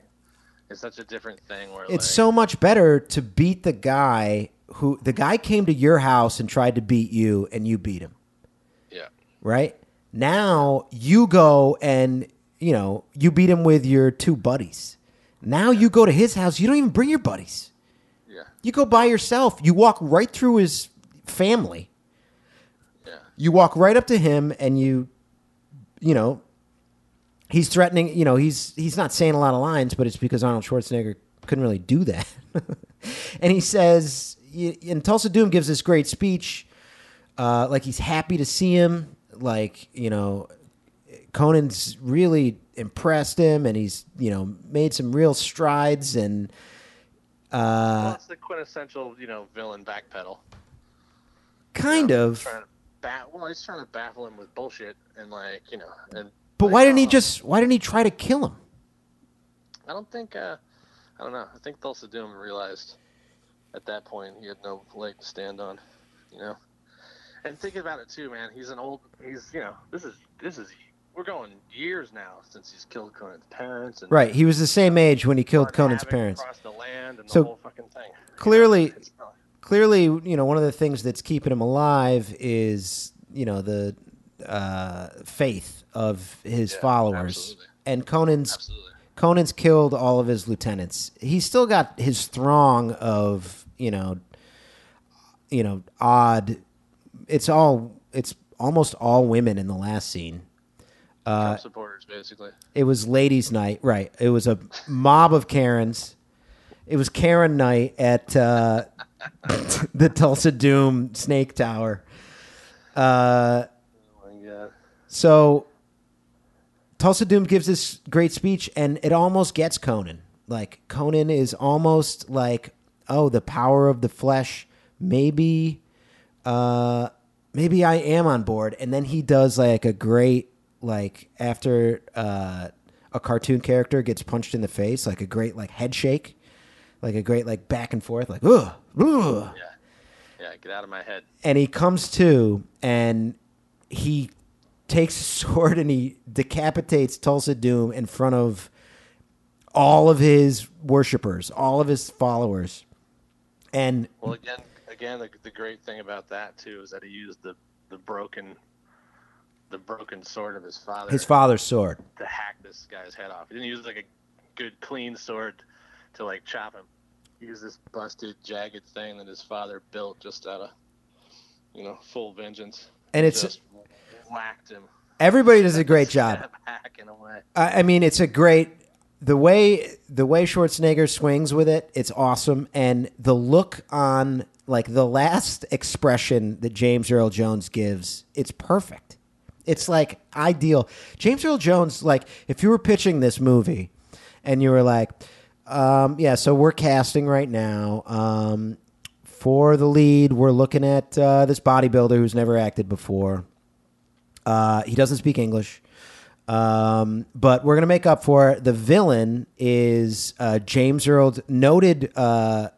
It's such a different thing where It's like, so much better to beat the guy who the guy came to your house and tried to beat you and you beat him, yeah, right? Now you go and, you know, you beat him with your two buddies. Now you go to his house, you don't even bring your buddies. yeah, You go by yourself. You walk right through his family. yeah. You walk right up to him and you you know, he's threatening, you know, he's he's not saying a lot of lines, but it's because Arnold Schwarzenegger couldn't really do that. [LAUGHS] and he says and Tulsa Doom gives this great speech uh, like he's happy to see him, like, you know, Conan's really impressed him and he's, you know, made some real strides and well, uh, it's the quintessential, you know, villain backpedal. Kind know, of trying to bat. Well, he's trying to baffle him with bullshit and like you know. And But like, why didn't he oh, just why didn't he try to kill him? I don't think. uh I don't know. I think Tulsa Doom realized at that point he had no leg to stand on. You know. And thinking about it too, man. He's an old. He's you know. This is this is. We're going years now since he's killed Conan's parents and Right, he was the same age when he killed Conan's parents. across the land and So, the whole fucking thing. You know, clearly- it's not- Clearly, you know, one of the things that's keeping him alive is, you know, the uh, faith of his Yeah, followers. absolutely. And Conan's absolutely. Conan's killed all of his lieutenants. He's still got his throng of, you know, you know, odd. It's all. It's almost all women in the last scene. Uh, Trump supporters, basically. It was ladies' night, right? It was a mob of Karens. It was Karen night at uh, [LAUGHS] the Tulsa Doom Snake Tower. Uh, Oh my god. so Tulsa Doom gives this great speech, and it almost gets Conan. Like Conan is almost like, oh, the power of the flesh. Maybe, uh, maybe I am on board. And then he does like a great, like after uh, a cartoon character gets punched in the face, like a great like head shake, like a great like back and forth, like ugh, ugh Yeah. Yeah. Get out of my head. and he comes to and he takes a [LAUGHS] sword and he decapitates Tulsa Doom in front of all of his worshippers, all of his followers. And Well, again, again, the, the great thing about that too is that he used the the broken, the broken sword of his father his father's sword. to hack this guy's head off. He didn't use like a good clean sword to like chop him. He used this busted, jagged thing that his father built just out of, you know, full vengeance. And it's just whacked him. everybody does a great job. Stabbed Hack in a way. I I mean, it's a great. the way the way Schwarzenegger swings with it, it's awesome, and the look on like the last expression that James Earl Jones gives, it's perfect. It's like ideal. James Earl Jones, like if you were pitching this movie, and you were like, um, yeah, so we're casting right now. Um, for the lead, we're looking at uh, this bodybuilder who's never acted before. Uh, he doesn't speak English. Um, but we're gonna make up for it. The villain is uh, James Earl, noted uh,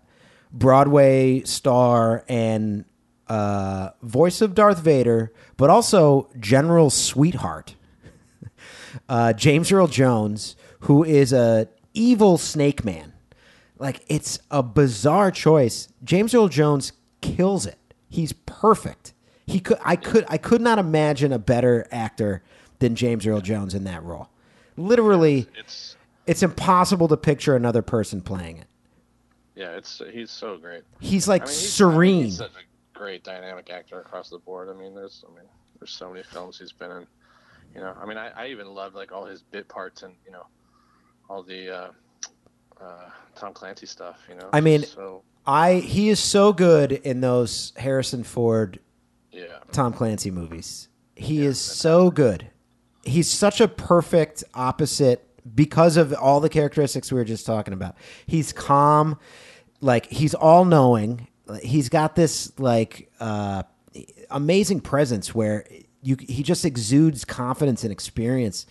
Broadway star and uh, voice of Darth Vader, but also General Sweetheart. [LAUGHS] uh, James Earl Jones, who is a evil snake man. Like it's a bizarre choice. James Earl Jones kills it. He's perfect. He could I could I could not imagine a better actor than James Earl Jones in that role. Literally, It's it's impossible to picture another person playing it. yeah, it's he's so great. He's like I mean, he's, serene. he's such a great dynamic actor across the board. I mean, there's I mean, there's so many films he's been in. You know, I mean, I, I even love like all his bit parts and you know, all the uh, uh, Tom Clancy stuff. You know, I mean- so I he is so good in those Harrison Ford yeah, Tom Clancy movies. He is so good. He's such a perfect opposite because of all the characteristics we were just talking about. He's calm, like he's all knowing. He's got this like uh, amazing presence where you he just exudes confidence and experience.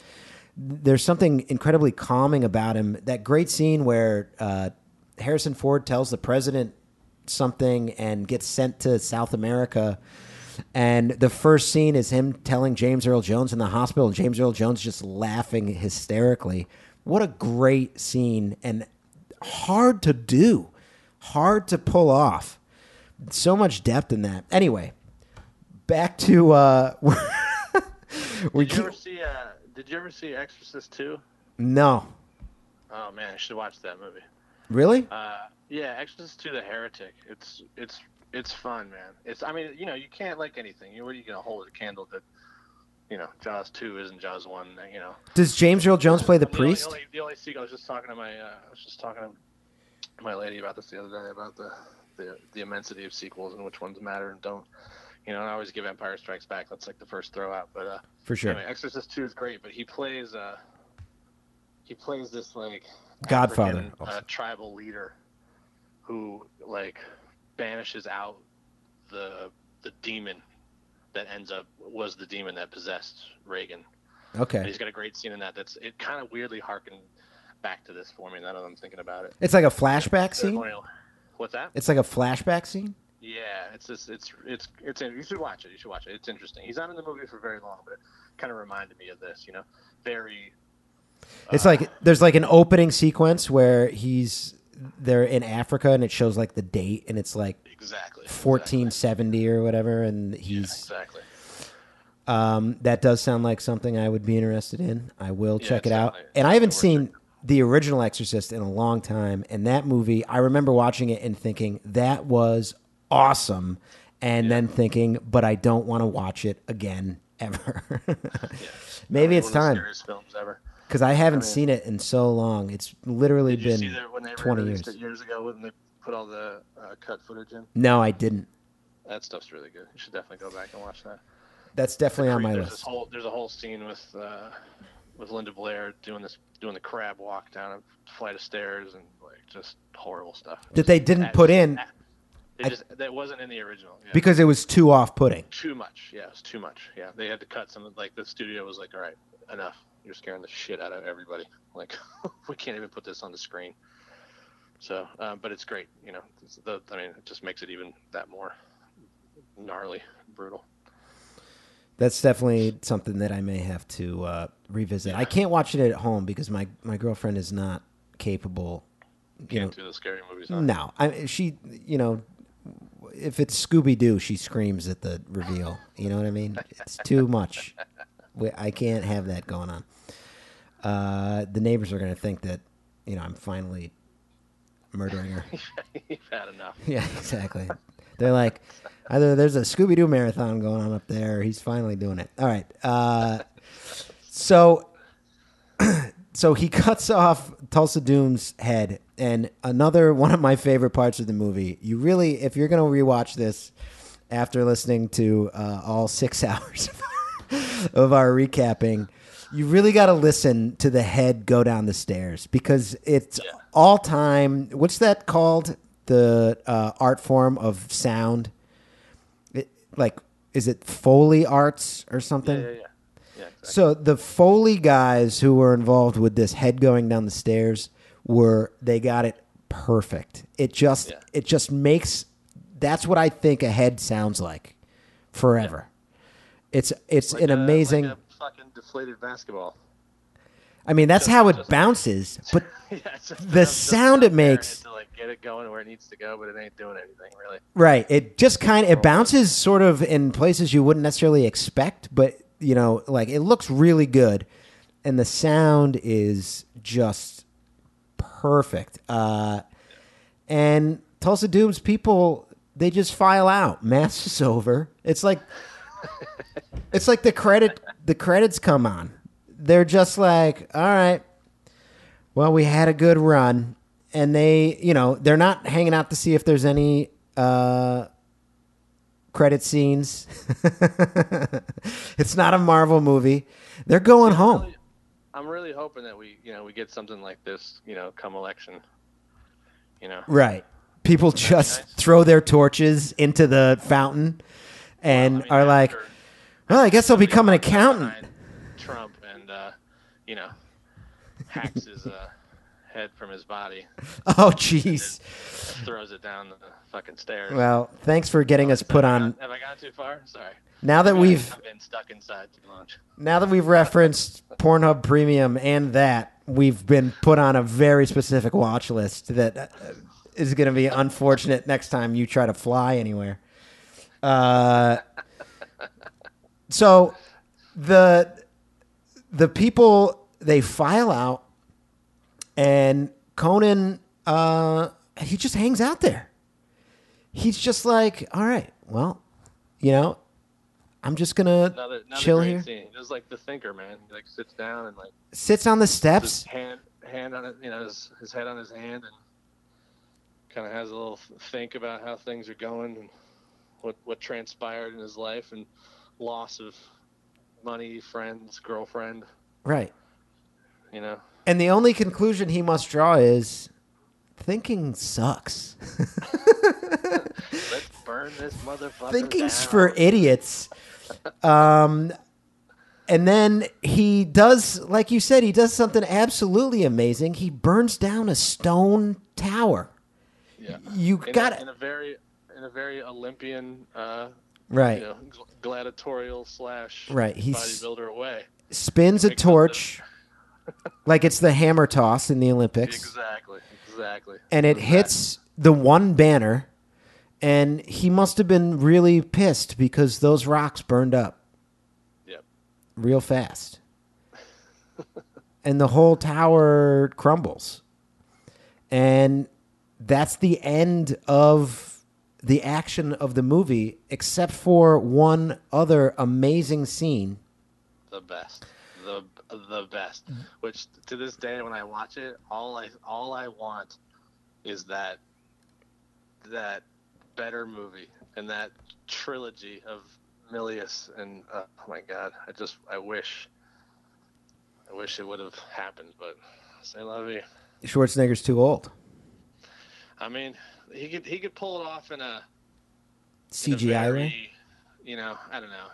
There's something incredibly calming about him. That great scene where uh, Harrison Ford tells the president something and gets sent to South America. And the first scene is him telling James Earl Jones in the hospital, and James Earl Jones just laughing hysterically. What a great scene and hard to do, hard to pull off. So much depth in that. Anyway, back to uh, [LAUGHS] we Did you keep, ever see? Uh, did you ever see Exorcist two? no, Oh man, I should watch that movie. really. Uh, yeah, Exorcist two, The Heretic. It's it's it's fun, man. It's I mean, you know, you can't like anything. You what are you gonna hold a candle that, you know, Jaws two isn't Jaws one. You know. Does James Earl Jones play the The only- priest? The only, the only sequel. I was just talking to my uh, I was just talking to my lady about this the other day about the the the immensity of sequels and which ones matter and don't. You know, and I always give Empire Strikes Back. That's like the first throw out, but uh, For sure. Anyway, Exorcist Two is great, but he plays uh he plays this like Godfather, African, uh, tribal leader who like banishes out the the demon that ends up was the demon that possessed Regan. And Okay. he's got a great scene in that. That's it. Kind of weirdly harkened back to this for me. Now that I'm thinking about it. It's like a flashback scene. What's that? It's like a flashback scene. Yeah, it's just it's it's it's you should watch it. You should watch it. It's interesting. He's not in the movie for very long, but it kind of reminded me of this. You know, very It's like there's like an opening sequence where he's they're in Africa and it shows like the date and it's like exactly 1470 or whatever and Exactly. he's exactly. um that does sound like something I would be interested in. I will Yeah, check it out. And I haven't seen the original Exorcist in a long time and that movie I remember watching it and thinking that was awesome and then thinking but I don't want to watch it again [LAUGHS] ever. Maybe it's one of the time. scariest films ever. Because I haven't mean- seen it in so long. It's literally been see that when they 20 years. years ago when they put all the uh, cut footage in? No, I didn't. That stuff's really good. You should definitely go back and watch that. That's definitely on my there's list. whole, there's a whole scene with uh, with Linda Blair doing this doing the crab walk down a flight of stairs and like just horrible stuff. That they didn't put in They I- just that wasn't in the original. Yeah. because it was too off-putting. too much. Yeah, it was too much. Yeah, they had to cut some. Like the studio was like, all right, enough. You're scaring the shit out of everybody. [LAUGHS] Like [LAUGHS] we can't even put this on the screen. So, um, but it's great. You know, the, I mean, it just makes it even that more gnarly, brutal. That's definitely something that I may have to uh, revisit. I can't watch it at home because my, my girlfriend is not capable. You know, Can't do the scary movies. Huh? no, I she you know, if it's Scooby Doo, she screams at the reveal. You know what I mean? It's too much. We- I can't have that going on. Uh, the neighbors are going to think that you know I'm finally murdering her. [LAUGHS] You've had enough. Yeah, exactly. They're like, either there's a Scooby Doo marathon going on up there, or he's finally doing it. All right. Uh, so, [CLEARS THROAT] so he [LAUGHS] cuts off Tulsa Doom's head, and another one of my favorite parts of the movie. You really, if you're gonna rewatch this after listening to uh, all six [LAUGHS] hours of our recapping, you really got to listen to the head go down the stairs because it's Yeah. all time. What's that called? The uh, art form of sound. It, like, is it Foley arts or something? Yeah, yeah, yeah. Yeah, exactly. So the Foley guys who were involved with this head going down the stairs were they got it perfect. It just Yeah. it just makes that's what I think a head sounds like forever. It's it's Like an a- amazing like a fucking deflated basketball. I mean that's just- how it bounces, [LAUGHS] but yeah, just The sound it makes- to like get it going where it needs to go, but it ain't doing anything really. right, it just kind of it bounces sort of in places you wouldn't necessarily expect, but you know, like it looks really good and the sound is just perfect. Uh and Tulsa Doom's people they just file out. Mass is over. It's like [LAUGHS] it's like the credit the credits come on. They're just like, all right, well, we had a good run, and they, you know, they're not hanging out to see if there's any uh, credit scenes. [LAUGHS] it's not a Marvel movie. They're going home. Really- I'm really hoping that we, you know, we get something like this, you know, come election. You know, Right. People just nice? throw their torches into the fountain and I mean, are like, well, I guess I'll become an accountant. Trump and uh, you know, hacks his uh, head from his body, [LAUGHS] Oh, jeez. throws it down the fucking stairs. Well, thanks for getting us put on. Have I gone too far? Sorry. Now that we've I've been stuck inside too long. now that we've referenced Pornhub Premium and that, we've been put on a very specific watch list that uh, going to be unfortunate next time you try to fly anywhere. Uh, so the the people they file out, and Conan uh, he just hangs out there. He's just like, all right, well, you know, I'm just gonna Another, another chill here. scene. Just like the thinker, man. He like sits down and like Sits on the steps. hand hand on it, you know, his, his head on his hand, and kind of has a little think about how things are going and what what transpired in his life and loss of money, friends, girlfriend. Right. You know, And the only conclusion he must draw is thinking sucks. [LAUGHS] let's burn this motherfucker. Thinking's down. for idiots. Um, and then he does, like you said, he does something absolutely amazing. He burns down a stone tower. yeah. You got a, in it. a very in a very Olympian, uh, Right. you know, gl- gladiatorial slash Right, he's- bodybuilder way. Spins a torch like it's the hammer toss in the Olympics. Exactly, exactly. and it Exactly. hits the one banner and he must have been really pissed because those rocks burned up Yep. real fast and the whole tower crumbles and that's the end of the action of the movie except for one other amazing scene the best the best. Which to this day when i watch it all i all i want is that that better movie and that trilogy of milius and uh, oh my god i just i wish i wish it would have happened but say la vie. schwarzenegger's too old. I mean he could he could pull it off in a in a cgi very, you know i don't know.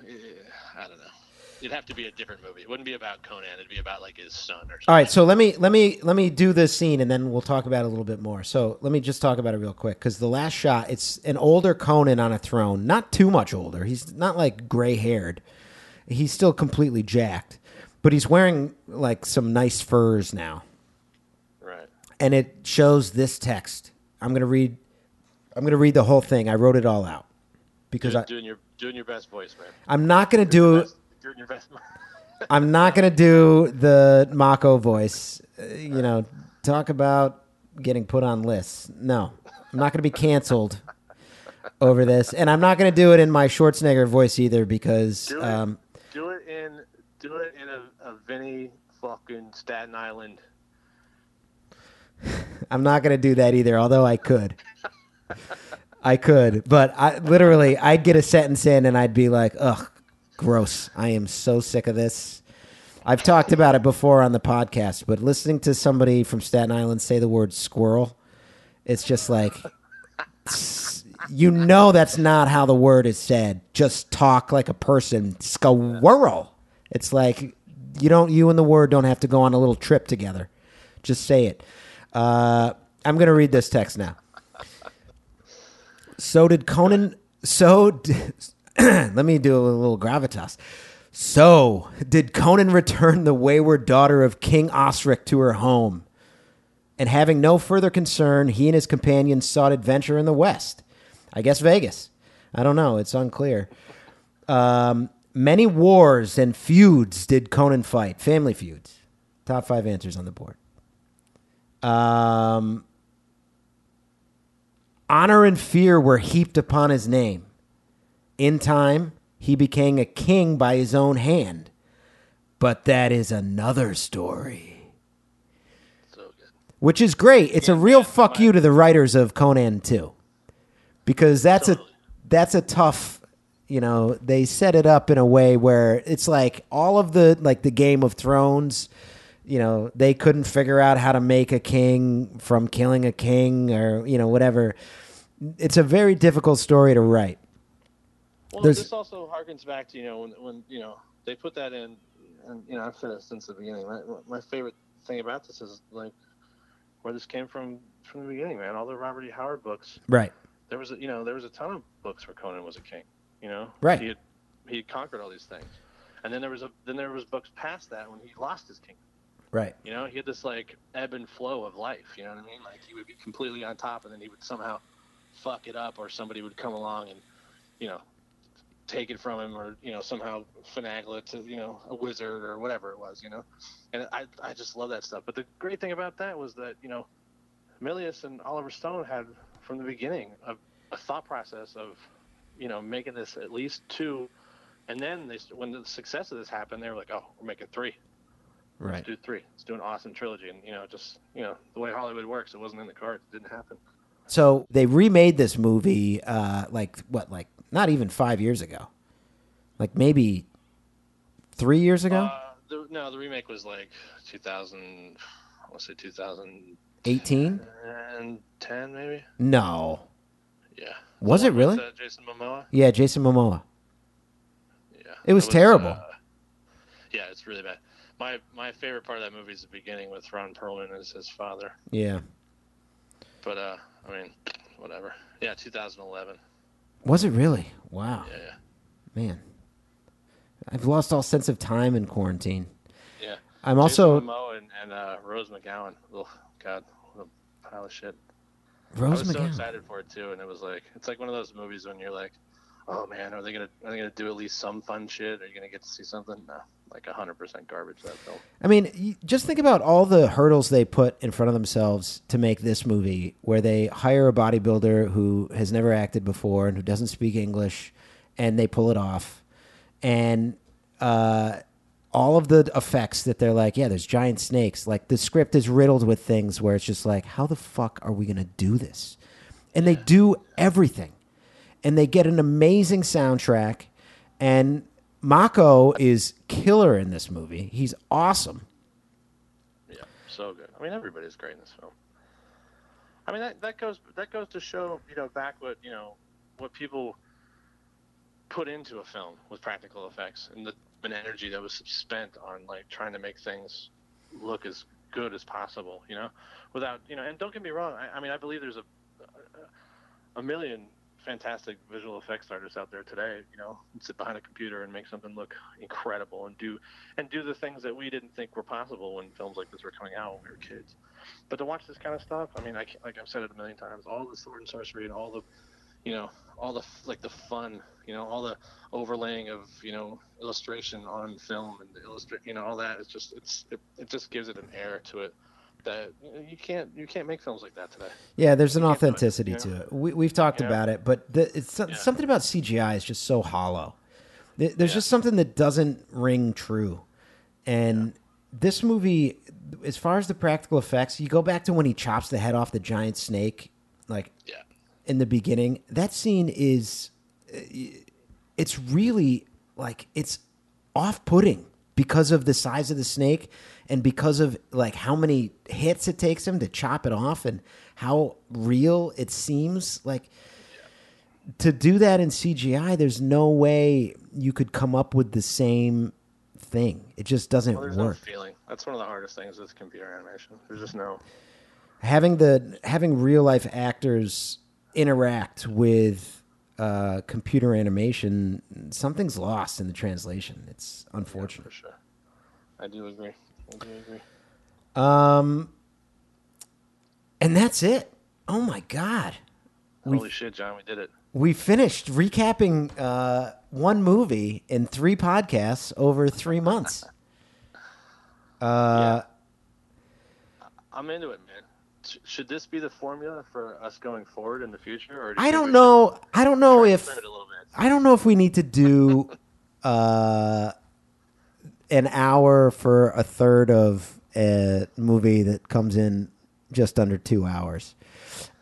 I don't know it'd have to be a different movie it wouldn't be about conan it'd be about like his son or something All right, so let me let me let me do this scene and then we'll talk about it a little bit more. So let me just talk about it real quick because the last shot, it's an older Conan on a throne, not too much older. He's not like gray haired. He's still completely jacked, but he's wearing like some nice furs now, right and it shows this text. I'm gonna read. I'm gonna read the whole thing. I wrote it all out because I, doing your doing your best voice, man. I'm not gonna do. Best- your best. [LAUGHS] I'm not gonna do the Mako voice. Uh, you know, talk about getting put on lists. No, I'm not gonna be canceled over this, and I'm not gonna do it in my Schwarzenegger voice either because Do it. um, do it in do it in a, a Vinny fucking Staten Island. [SIGHS] I'm not gonna do that either, although I could. I could, but I literally I'd get a sentence in and I'd be like, ugh, gross. I am so sick of this. I've talked about it before on the podcast, but listening to somebody from Staten Island say the word squirrel, it's just like you know that's not how the word is said. Just talk like a person. Squirrel. It's like you don't you and the word don't have to go on a little trip together. Just say it. Uh, I'm going to read this text now. So did Conan. So [CLEARS THROAT] let me do a little gravitas. So did Conan return the wayward daughter of King Osric to her home? And having no further concern, he and his companions sought adventure in the West. I guess Vegas. I don't know. It's unclear. Um, many wars and feuds did Conan fight. Family feuds. Top five answers on the board. Um, honor and fear were heaped upon his name. In time, he became a king by his own hand. But that is another story. So good. Which is great. It's a real fuck you to the writers of Conan too. Because that's a that's a tough you know, they set it up in a way where it's like all of the like the Game of Thrones, you know, they couldn't figure out how to make a king from killing a king or, you know, whatever. It's a very difficult story to write. Well, There's- this also harkens back to you know when when you know they put that in, and you know I've said it since the beginning. My, my favorite thing about this is like where this came from from the beginning, man. All the Robert E. Howard books. Right. There was a, you know there was a ton of books where Conan was a king. You know, Right. He had he had conquered all these things, and then there was a then there was books past that when he lost his kingdom. Right. You know, he had this like ebb and flow of life. You know what I mean? Like he would be completely on top, and then he would somehow fuck it up, or somebody would come along and, you know, take it from him, or you know somehow finagle it to you know a wizard or whatever it was. You know, and I I just love that stuff. But the great thing about that was that you know, Milius and Oliver Stone had from the beginning a, a thought process of, you know, making this at least two. And then they, when the success of this happened, they were like, "Oh, we're making three Right. let's do three. Let's do an awesome trilogy. And you know, just you know, the way Hollywood works, it wasn't in the cards. It didn't happen. So they remade this movie, uh, like what, like not even five years ago, like maybe three years ago, Uh, the, no, the remake was like 2000. I want to say 2010, eighteen. maybe. No, Yeah. Was it really? with, uh, Jason Momoa. yeah, Jason Momoa. Yeah. It was terrible. uh, yeah, it's really bad. My my favorite part of that movie is the beginning with Ron Perlman as his father. Yeah, But uh, I mean, whatever. Yeah, 2011. Was it really? Wow, Yeah, man, I've lost all sense of time in quarantine. Yeah. I'm also Jason Momoa and, and uh, Rose McGowan. Oh God, what a pile of shit. I Rose was so excited for it too, and it was like it's like one of those movies when you're like, oh man, are they gonna are they gonna do at least some fun shit? Are you gonna get to see something? No, like hundred percent garbage that film. I mean, just think about all the hurdles they put in front of themselves to make this movie, where they hire a bodybuilder who has never acted before and who doesn't speak English, and they pull it off, and uh, all of the effects that they're like, yeah, there's giant snakes. Like the script is riddled with things where it's just like, how the fuck are we gonna do this? And they do everything, and they get an amazing soundtrack, and Mako is killer in this movie. He's awesome. Yeah, so good. I mean, everybody's great in this film. I mean, that, that goes that goes to show you know back what you know what people put into a film with practical effects and the and energy that was spent on like trying to make things look as good as possible. You know, without you know. And don't get me wrong. I, I mean, I believe there's a a, a million fantastic visual effects artists out there today. You know, sit behind a computer and make something look incredible and do and do the things that we didn't think were possible when films like this were coming out when we were kids. But to watch this kind of stuff, I mean, I like I've said it a million times, all the sword and sorcery and all the, you know, all the like the fun, you know, all the overlaying of you know illustration on film and the illustrate, you know, all that. It's just it's it, it just gives it an air to it that you, can't you can't make films like that today. Yeah, there's an can't it, authenticity you to it. We, we've talked Yeah. about it, but the, it's Yeah. something about CGI is just so hollow. There's Yeah. just something that doesn't ring true, and this movie, as far as the practical effects, you go back to when he chops the head off the giant snake, like Yeah. in the beginning. That scene is, uh, it's really like it's off-putting because of the size of the snake and because of like how many hits it takes him to chop it off and how real it seems like to do that in CGI there's no way you could come up with the same thing it just doesn't Well, work no feeling. That's one of the hardest things with computer animation. There's just no. having the having real life actors interact with uh, computer animation something's lost in the translation it's unfortunate. For unfortunate sure. I do agree. I agree. um and that's it oh my god We- Holy shit, John, we did it. we finished recapping uh, one movie in three podcasts over three months [LAUGHS] uh, I'm into it, man. Should this be the formula for us going forward in the future, or do i don't know i don't know if transfer it a little bit? I don't know if we need to do [LAUGHS] uh, an hour for a third of a movie that comes in just under two hours.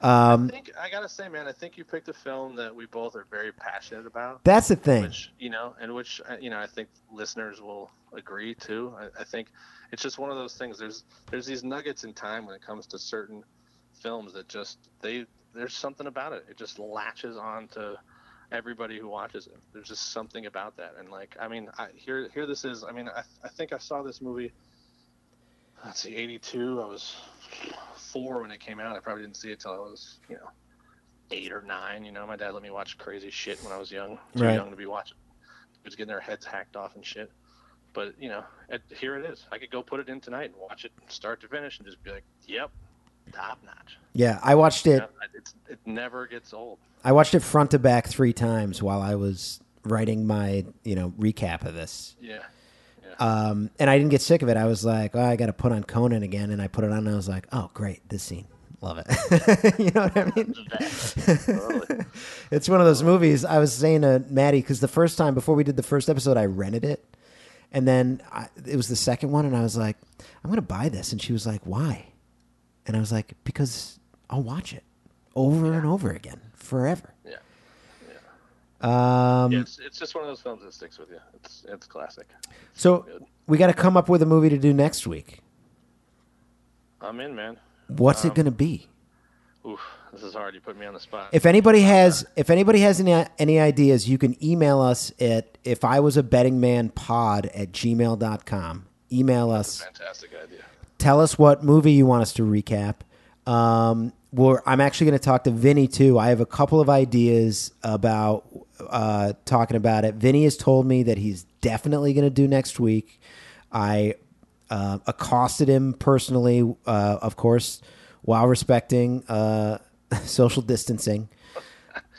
I Um, think I gotta say, man, I think you picked a film that we both are very passionate about. that's the thing. which you know, and which uh, you know, I think listeners will agree too. I, I think it's just one of those things. There's there's these nuggets in time when it comes to certain films that just they there's something about it. It just latches on to everybody who watches it. There's just something about that, and like I mean, I, here here this is. I mean, I I think I saw this movie. Let's see, '82. I was four when it came out. I probably didn't see it till I was you know eight or nine. You know, my dad let me watch crazy shit when I was young. Too Right. young to be watching. It was getting their heads hacked off and shit. But you know, it, here it is. I could go put it in tonight and watch it start to finish and just be like, "Yep, top notch." Yeah, I watched it. You know, it's, it never gets old. I watched it front to back three times while I was writing my you know recap of this. Yeah. Um, and I didn't get sick of it. I was like, oh, I got to put on Conan again, and I put it on, and I was like, oh, great, this scene, love it. [LAUGHS] you know what I mean? Totally. [LAUGHS] it's one of those movies. I was saying to Maddie because the first time before we did the first episode, I rented it, and then I, it was the second one, and I was like, I'm gonna buy this, and she was like, why? And I was like, because I'll watch it over and over again forever. Yeah. Um, Yeah, it's, it's just one of those films that sticks with you. It's it's classic. so good. we got to come up with a movie to do next week. I'm in, man. What's Um, it gonna be? Oof, this is hard. You put me on the spot. If anybody has if anybody has any any ideas, you can email us at if I was a betting man pod at gmail.com. Email us. Fantastic idea. Tell us what movie you want us to recap. Um, we're, I'm actually going to talk to Vinny too. I have a couple of ideas about uh, talking about it. Vinny has told me that he's definitely going to do next week. I uh, accosted him personally, uh, of course, while respecting uh, [LAUGHS] social distancing.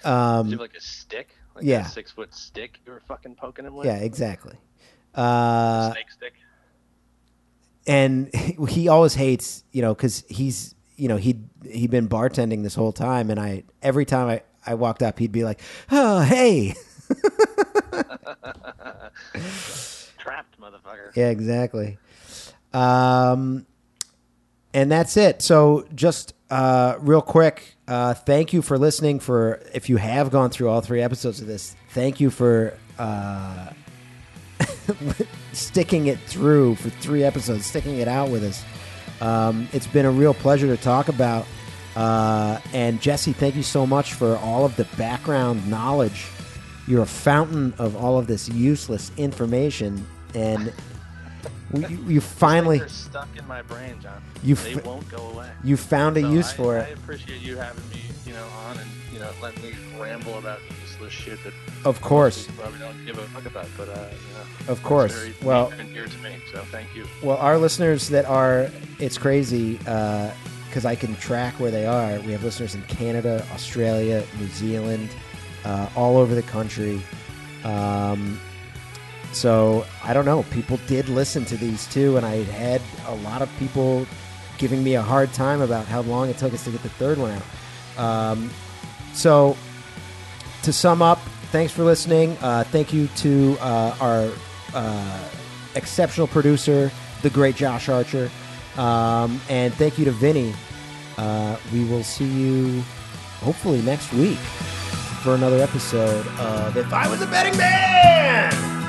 Do you have like a stick? Like Um, yeah. A six foot stick you were fucking poking him with? Yeah, exactly. Uh, Snake stick? And [LAUGHS] he always hates you know because he's you know he'd he'd been bartending this whole time. And i every time i i walked up he'd be like oh hey. [LAUGHS] Trapped, motherfucker. yeah exactly. Um and that's it. So just uh real quick uh thank you for listening for if you have gone through all three episodes of this thank you for uh [LAUGHS] sticking it through for three episodes, sticking it out with us. Um, it's been a real pleasure to talk about. Uh, and Jesse, thank you so much for all of the background knowledge. You're a fountain of all of this useless information, and you, you finally stuck in my brain, John. You they won't go away. you found a So use I, for I it. appreciate you having me, you know, on and you know letting me ramble about useless shit that Of course, probably don't give a fuck about. But uh, you know, Of course. very Well- dear to me. So thank you. Well, our listeners that are, it's crazy because I can track where they are. We have listeners in Canada, Australia, New Zealand, uh, all over the country. Um, so I don't know. People did listen to these too, and I had a lot of people giving me a hard time about how long it took us to get the third one out. Um, so to sum up, thanks for listening. Uh, thank you to uh, our uh, exceptional producer, the great Josh Archer. Um, and thank you to Vinny. Uh, we will see you hopefully next week for another episode of If I Was a Betting Man!